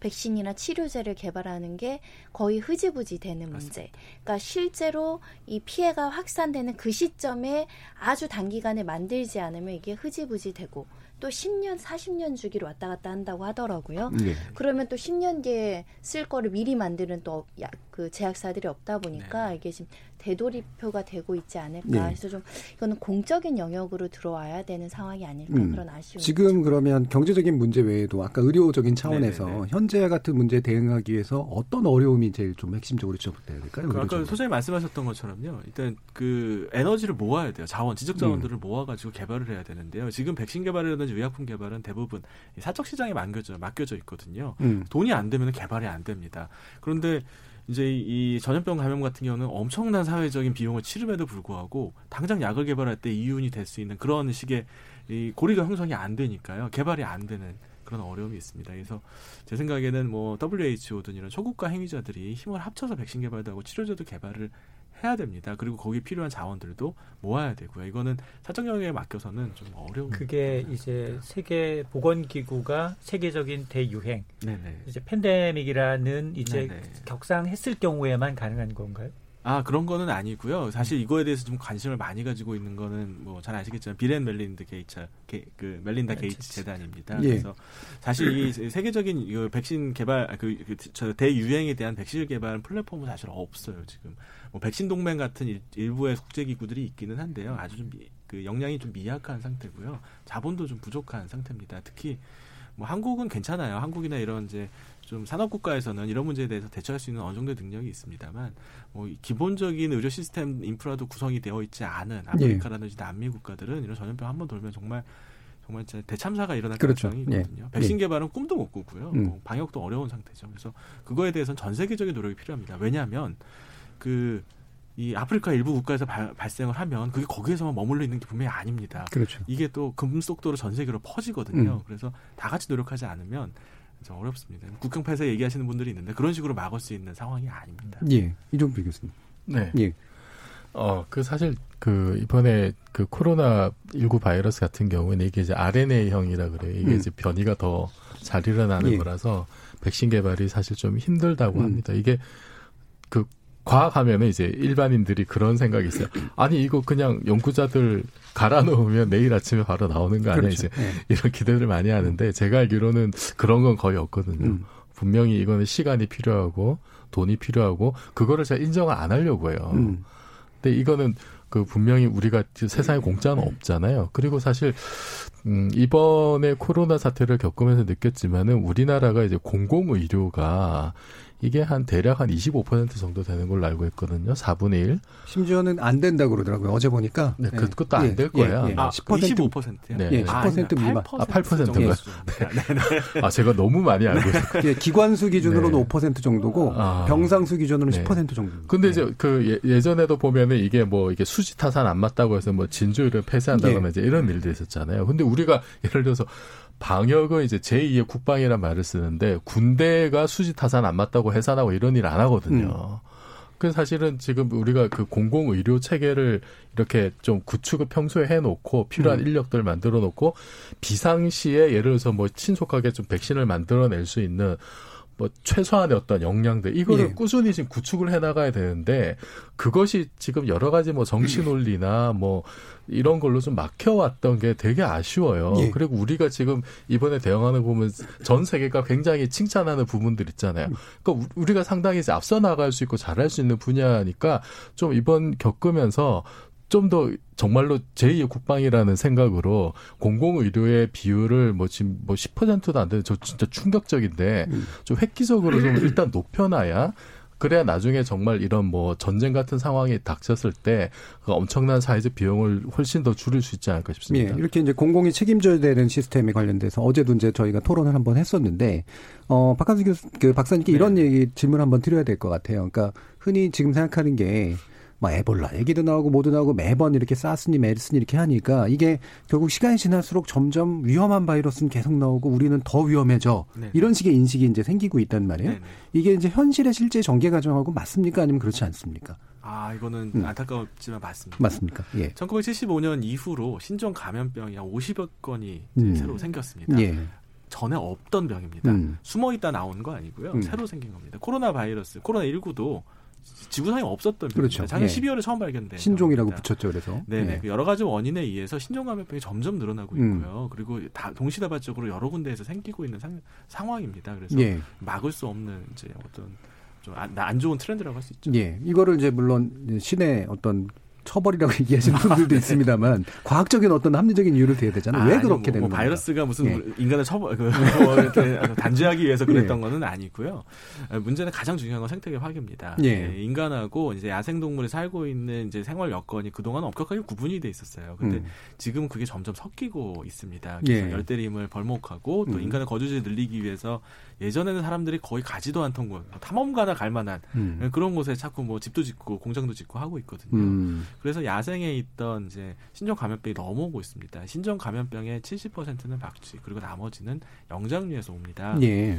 백신이나 치료제를 개발하는 게 거의 흐지부지 되는 문제. 그러니까 실제로 이 피해가 확산되는 그 시점에 아주 단기간에 만들지 않으면 이게 흐지부지 되고 또 10년, 40년 주기로 왔다 갔다 한다고 하더라고요. 네. 그러면 또 10년 뒤에 쓸 거를 미리 만드는 또 그 제약사들이 없다 보니까 네. 이게 지금 되돌이표가 되고 있지 않을까. 네. 그래서 좀 이거는 공적인 영역으로 들어와야 되는 상황이 아닐까 음. 그런 아쉬움이 지금 그러면 경제적인 문제 외에도 아까 의료적인 차원에서 네네네. 네, 네. 현재 같은 문제에 대응하기 위해서 어떤 어려움이 제일 좀 핵심적으로 지적돼야 될까요? 그 아까 소장님 말씀하셨던 것처럼요. 일단 그 에너지를 모아야 돼요. 자원, 지적 자원들을 음. 모아가지고 개발을 해야 되는데요. 지금 백신 개발이라든지 의약품 개발은 대부분 사적 시장에 맡겨져 맡겨져 있거든요. 음. 돈이 안 되면 개발이 안 됩니다. 그런데 이제 이 전염병 감염 같은 경우는 엄청난 사회적인 비용을 치름에도 불구하고 당장 약을 개발할 때 이윤이 될 수 있는 그런 식의 이 고리가 형성이 안 되니까요. 개발이 안 되는 그런 어려움이 있습니다. 그래서 제 생각에는 뭐 WHO든 이런 초국가 행위자들이 힘을 합쳐서 백신 개발도 하고 치료제도 개발을 해야 됩니다. 그리고 거기 필요한 자원들도 모아야 되고요. 이거는 사적 영역에 맡겨서는 좀 어려운. 그게 이제 세계 보건 기구가 세계적인 대유행, 네네. 이제 팬데믹이라는 이제 네네. 격상했을 경우에만 가능한 건가요? 아 그런 거는 아니고요. 사실 이거에 대해서 좀 관심을 많이 가지고 있는 거는 뭐 잘 아시겠지만 빌 앤 멜린다 게이츠 그 멜린다 네, 게이츠 재단입니다. 예. 그래서 사실 이 세계적인 이 백신 개발 아, 그, 그 대유행에 대한 백신 개발 플랫폼은 사실 없어요 지금. 뭐 백신 동맹 같은 일, 부의 국제 기구들이 있기는 한데요. 아주 좀 그 역량이 좀 미약한 상태고요. 자본도 좀 부족한 상태입니다. 특히 뭐 한국은 괜찮아요. 한국이나 이런 이제 좀 산업 국가에서는 이런 문제에 대해서 대처할 수 있는 어느 정도의 능력이 있습니다만 뭐 기본적인 의료 시스템 인프라도 구성이 되어 있지 않은 아메리카라든지 남미 국가들은 이런 전염병 한 번 돌면 정말 정말 진짜 대참사가 일어날 그렇죠. 가능성이 있거든요. 예. 백신 개발은 꿈도 못 꾸고요. 음. 뭐 방역도 어려운 상태죠. 그래서 그거에 대해서는 전 세계적인 노력이 필요합니다. 왜냐하면 그 이 아프리카 일부 국가에서 발, 발생을 하면 그게 거기에서만 머물러 있는 게 분명히 아닙니다. 그렇죠. 이게 또 급속도로 전 세계로 퍼지거든요. 음. 그래서 다 같이 노력하지 않으면 좀 어렵습니다. 국경 폐쇄 얘기하시는 분들이 있는데 그런 식으로 막을 수 있는 상황이 아닙니다. 예, 이종필 교수님. 네. 예. 어, 그 사실 그 이번에 그 코로나 19 바이러스 같은 경우는 이게 이제 RNA형이라 그래요. 이게 음. 이제 변이가 더 잘 일어나는 예. 거라서 백신 개발이 사실 좀 힘들다고 음. 합니다. 이게 그 과학하면은 이제 일반인들이 그런 생각이 있어요. 아니 이거 그냥 연구자들 갈아 놓으면 내일 아침에 바로 나오는 거 아니야 그렇죠. 이제 네. 이런 기대를 많이 하는데 제가 알기로는 그런 건 거의 없거든요. 음. 분명히 이거는 시간이 필요하고 돈이 필요하고 그거를 제가 인정을 안 하려고 해요. 음. 근데 이거는 그 분명히 우리가 세상에 공짜는 없잖아요. 그리고 사실 음 이번에 코로나 사태를 겪으면서 느꼈지만은 우리나라가 이제 공공 의료가 이게 한 대략 한 25% 정도 되는 걸로 알고 있거든요. 4분의 1. 심지어는 안 된다 그러더라고요. 어제 보니까. 네, 네. 그것도 안될 예, 거야. 예, 예. 아, 10%. 25%요? 네. 예, 10% 아, 미만. 아, 8%인가요? 네. 네. 아, 제가 너무 많이 알고 있어요. 예, 기관수 기준으로는 네. 5% 정도고 아, 병상수 기준으로는 네. 10% 정도. 근데 이제 그 예, 전에도 보면은 이게 뭐 이게 수지 타산 안 맞다고 해서 뭐 진주를 폐쇄한다거나 예. 이제 이런 일들이 있었잖아요. 근데 우리가 예를 들어서 방역은 이제 제2의 국방이라는 말을 쓰는데 군대가 수지 타산 안 맞다고 해산하고 이런 일 안 하거든요. 음. 그 사실은 지금 우리가 그 공공 의료 체계를 이렇게 좀 구축을 평소에 해놓고 필요한 음. 인력들 만들어 놓고 비상시에 예를 들어서 뭐 신속하게 좀 백신을 만들어낼 수 있는 뭐 최소한의 어떤 역량들 이거를 예. 꾸준히 지금 구축을 해 나가야 되는데 그것이 지금 여러 가지 뭐 정치 논리나 뭐 이런 걸로 좀 막혀왔던 게 되게 아쉬워요. 예. 그리고 우리가 지금 이번에 대응하는 보면 전 세계가 굉장히 칭찬하는 부분들 있잖아요. 그러니까 우리가 상당히 이제 앞서 나갈 수 있고 잘할 수 있는 분야니까 좀 이번 겪으면서 좀 더 정말로 제2의 국방이라는 생각으로 공공의료의 비율을 뭐 지금 뭐 10%도 안 되는 저 진짜 충격적인데 음. 좀 획기적으로 좀 일단 높여놔야 그래야 나중에 정말 이런 뭐 전쟁 같은 상황이 닥쳤을 때 그 엄청난 사회적 비용을 훨씬 더 줄일 수 있지 않을까 싶습니다. 예, 이렇게 이제 공공이 책임져야 되는 시스템에 관련돼서 어제도 이제 저희가 토론을 한번 했었는데 어 박한수 교수 그 박사님께 네. 이런 얘기 질문 한번 드려야 될 것 같아요. 그러니까 흔히 지금 생각하는 게 뭐 에볼라 얘기도 나오고 뭐도 나오고 매번 이렇게 사스니 메르스니 이렇게 하니까 이게 결국 시간이 지날수록 점점 위험한 바이러스는 계속 나오고 우리는 더 위험해져 네. 이런 식의 인식이 이제 생기고 있단 말이에요. 네. 이게 이제 현실의 실제 전개 과정하고 맞습니까 아니면 그렇지 않습니까? 아 이거는 음. 안타깝지만 맞습니다. 맞습니까? 예. 1975년 이후로 신종 감염병이 한 50여 건이 음. 새로 생겼습니다. 예. 전에 없던 병입니다. 음. 숨어 있다 나온 거 아니고요. 음. 새로 생긴 겁니다. 코로나 바이러스, 코로나 19도 지구상에 없었던 그렇죠. 작년 예. 12월에 처음 발견된 신종이라고 병입니다. 붙였죠. 그래서 네네. 예. 그 여러 가지 원인에 의해서 신종 감염병이 점점 늘어나고 음. 있고요. 그리고 다 동시다발적으로 여러 군데에서 생기고 있는 상, 상황입니다. 그래서 예. 막을 수 없는 이제 어떤 좀안 좋은 트렌드라고 할 수 있죠. 예. 이거를 이제 물론 신의 어떤 처벌이라고 얘기하시는 분들도 있습니다만 과학적인 어떤 합리적인 이유를 대야 되잖아요. 왜 아니, 그렇게 뭐, 되는 뭐 거예요? 바이러스가 무슨 예. 인간의 처벌 그 뭐 이렇게 단죄하기 위해서 그랬던 예. 거는 아니고요. 문제는 가장 중요한 건 생태계 파괴입니다. 예. 예, 인간하고 이제 야생 동물이 살고 있는 이제 생활 여건이 그동안 엄격하게 구분이 돼 있었어요. 근데 음. 지금은 그게 점점 섞이고 있습니다. 그래서 예. 열대림을 벌목하고 또 음. 인간의 거주지를 늘리기 위해서 예전에는 사람들이 거의 가지도 않던 곳, 탐험가나 갈 만한 음. 그런 곳에 자꾸 뭐 집도 짓고 공장도 짓고 하고 있거든요. 음. 그래서 야생에 있던 이제 신종 감염병이 넘어오고 있습니다. 신종 감염병의 70%는 박쥐 그리고 나머지는 영장류에서 옵니다. 예.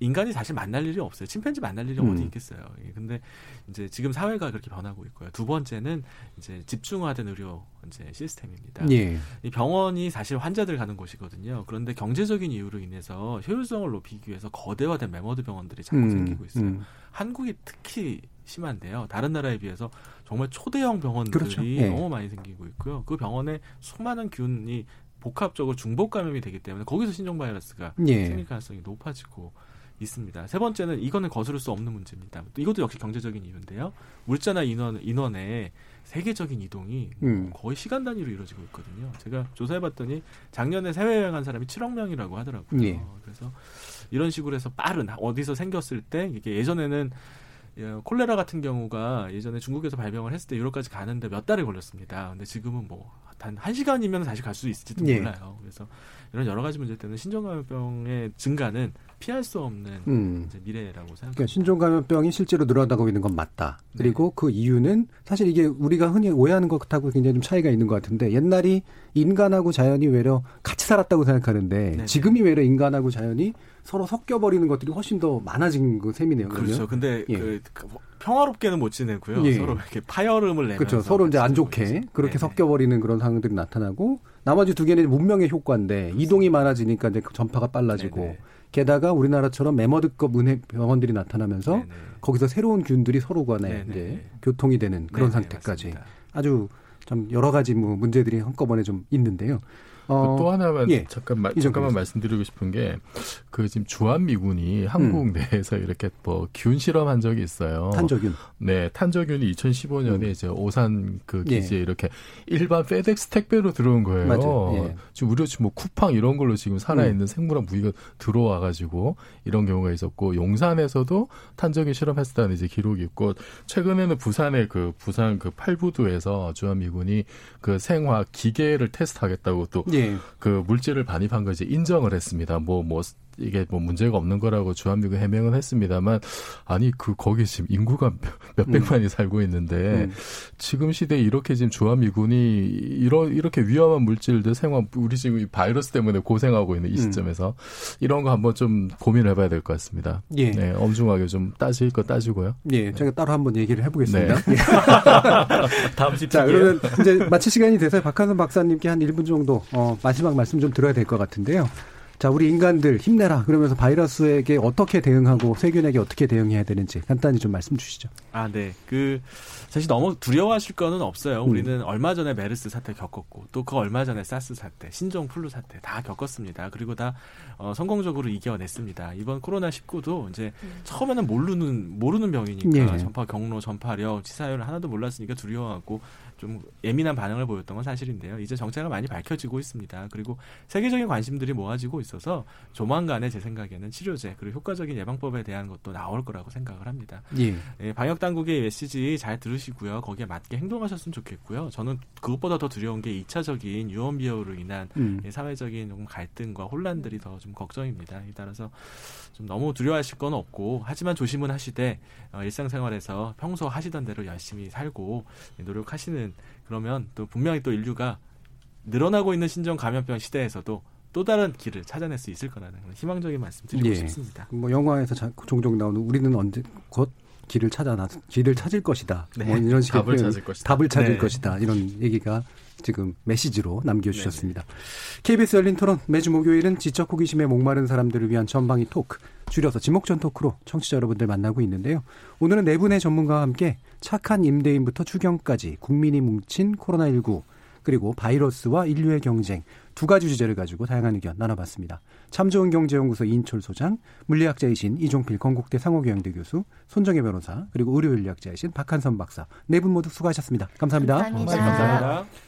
인간이 사실 만날 일이 없어요. 침팬지 만날 일이 음. 어디 있겠어요. 예, 근데 이제 지금 사회가 그렇게 변하고 있고요. 두 번째는 이제 집중화된 의료 이제 시스템입니다. 예. 이 병원이 사실 환자들 가는 곳이거든요. 그런데 경제적인 이유로 인해서 효율성을 높이기 위해서 거대화된 매머드 병원들이 자꾸 음, 생기고 있어요. 음. 한국이 특히 심한데요. 다른 나라에 비해서 정말 초대형 병원들이 그렇죠. 예. 너무 많이 생기고 있고요. 그 병원에 수많은 균이 복합적으로 중복 감염이 되기 때문에 거기서 신종 바이러스가 예. 생길 가능성이 높아지고 있습니다. 세 번째는 이거는 거스를 수 없는 문제입니다. 또 이것도 역시 경제적인 이유인데요. 물자나 인원 인원의 세계적인 이동이 음. 거의 시간 단위로 이루어지고 있거든요. 제가 조사해봤더니 작년에 해외 여행한 사람이 7억 명이라고 하더라고요. 예. 그래서 이런 식으로 해서 빠른 어디서 생겼을 때 이게 예전에는 예, 콜레라 같은 경우가 예전에 중국에서 발병을 했을 때 유럽까지 가는데 몇 달이 걸렸습니다. 근데 지금은 뭐 단 한 시간이면 다시 갈 수 있을지도 예. 몰라요. 그래서 이런 여러 가지 문제 때문에 신종감염병의 증가는 피할 수 없는 음. 미래라고 생각합니다. 그러니까 신종 감염병이 실제로 늘어나고 있는 건 맞다. 그리고 그 이유는 사실 이게 우리가 흔히 오해하는 것하고 굉장히 좀 차이가 있는 것 같은데 옛날이 인간하고 자연이 외려 같이 살았다고 생각하는데 네네. 지금이 외려 인간하고 자연이 서로 섞여버리는 것들이 훨씬 더 많아진 그 셈이네요. 그러면. 그렇죠. 근데 예. 그, 그 평화롭게는 못 지내고요. 예. 서로 이렇게 파열음을 내면서 그렇죠. 서로 이제 안 좋게 있죠. 그렇게 네네. 섞여버리는 그런 상황들이 나타나고 나머지 두 개는 문명의 효과인데 이동이 많아지니까 이제 그 전파가 빨라지고 네네. 게다가 우리나라처럼 매머드급 은행 병원들이 나타나면서 네네. 거기서 새로운 균들이 서로 간에 네네. 이제 교통이 되는 그런 네네, 상태까지 맞습니다. 아주 좀 여러 가지 뭐 문제들이 한꺼번에 좀 있는데요. 어, 또 하나만 예. 잠깐 잠깐만 교수. 말씀드리고 싶은 게 그 지금 주한 미군이 한국 음. 내에서 이렇게 뭐 균 실험한 적이 있어요. 탄저균. 네, 탄저균이 2015년에 음. 이제 오산 그 예. 기지에 이렇게 일반 페덱스 택배로 들어온 거예요. 예. 지금 우리 지금 뭐 쿠팡 이런 걸로 지금 살아있는 생물학 무기가 들어와 가지고 이런 경우가 있었고 용산에서도 탄저균 실험했다는 이제 기록이 있고 최근에는 부산의 그 부산 그 팔부두에서 주한 미군이 그 생화 기계를 테스트하겠다고 또 예. 그 물질을 반입한 거 이제 인정을 했습니다. 뭐, 뭐, 이게 뭐 문제가 없는 거라고 주한미군 해명은 했습니다만, 아니, 그, 거기 지금 인구가 몇- 몇백만이 살고 있는데, 음. 지금 시대에 이렇게 지금 주한미군이 이러, 이렇게 위험한 물질들 생활, 우리 지금 이 바이러스 때문에 고생하고 있는 이 음. 시점에서 이런 거 한번 좀 고민을 해봐야 될 것 같습니다. 예. 네, 엄중하게 좀 따질 거 따지고요. 예, 제가 따로 한번 얘기를 해보겠습니다. 네. 예. 다음 집 자, 그러면 이제 마칠 시간이 돼서 박한선 박사님께 한 1분 정도 어, 마지막 말씀 좀 들어야 될 것 같은데요. 자, 우리 인간들 힘내라. 그러면서 바이러스에게 어떻게 대응하고 세균에게 어떻게 대응해야 되는지 간단히 좀 말씀 주시죠. 아, 네. 그 사실 너무 두려워하실 거는 없어요. 음. 우리는 얼마 전에 메르스 사태 겪었고 또 그 얼마 전에 사스 사태, 신종 플루 사태 다 겪었습니다. 그리고 다 어, 성공적으로 이겨냈습니다. 이번 코로나 19도 이제 처음에는 모르는 모르는 병이니까 예. 전파 경로, 전파력, 치사율 하나도 몰랐으니까 두려워하고 좀 예민한 반응을 보였던 건 사실인데요. 이제 정체가 많이 밝혀지고 있습니다. 그리고 세계적인 관심들이 모아지고 있어서 조만간에 제 생각에는 치료제 그리고 효과적인 예방법에 대한 것도 나올 거라고 생각을 합니다. 예. 예, 방역 당국의 메시지 잘 들으시고요. 거기에 맞게 행동하셨으면 좋겠고요. 저는 그것보다 더 두려운 게 2차적인 유언비어로 인한 음. 예, 사회적인 갈등과 혼란들이 더 좀 걱정입니다. 따라서 좀 너무 두려워하실 건 없고 하지만 조심은 하시되 어, 일상생활에서 평소 하시던 대로 열심히 살고 예, 노력하시는 그러면 또 분명히 또 인류가 늘어나고 있는 신종 감염병 시대에서도 또 다른 길을 찾아낼 수 있을 거라는 그런 희망적인 말씀 드리고 예. 싶습니다. 뭐 영화에서 자, 종종 나오는 우리는 언제 곧 길을 찾아 나 길을 찾을 것이다. 네. 뭐 이런 식의 답을 표현, 찾을 것이다. 답을 찾을 네. 것이다. 이런 얘기가 지금 메시지로 남겨주셨습니다. 네네. KBS 열린 토론 매주 목요일은 지적 호기심에 목마른 사람들을 위한 전방위 토크, 줄여서 지목전 토크로 청취자 여러분들 만나고 있는데요. 오늘은 네 분의 전문가와 함께 착한 임대인부터 추경까지 국민이 뭉친 코로나19 그리고 바이러스와 인류의 경쟁 두 가지 주제를 가지고 다양한 의견 나눠봤습니다. 참 좋은 경제연구소 인철 소장, 물리학자이신 이종필 건국대 상호경영대 교수, 손정혜 변호사, 그리고 의료인력자이신 박한선 박사 네 분 모두 수고하셨습니다. 감사합니다. 감사합니다. 감사합니다.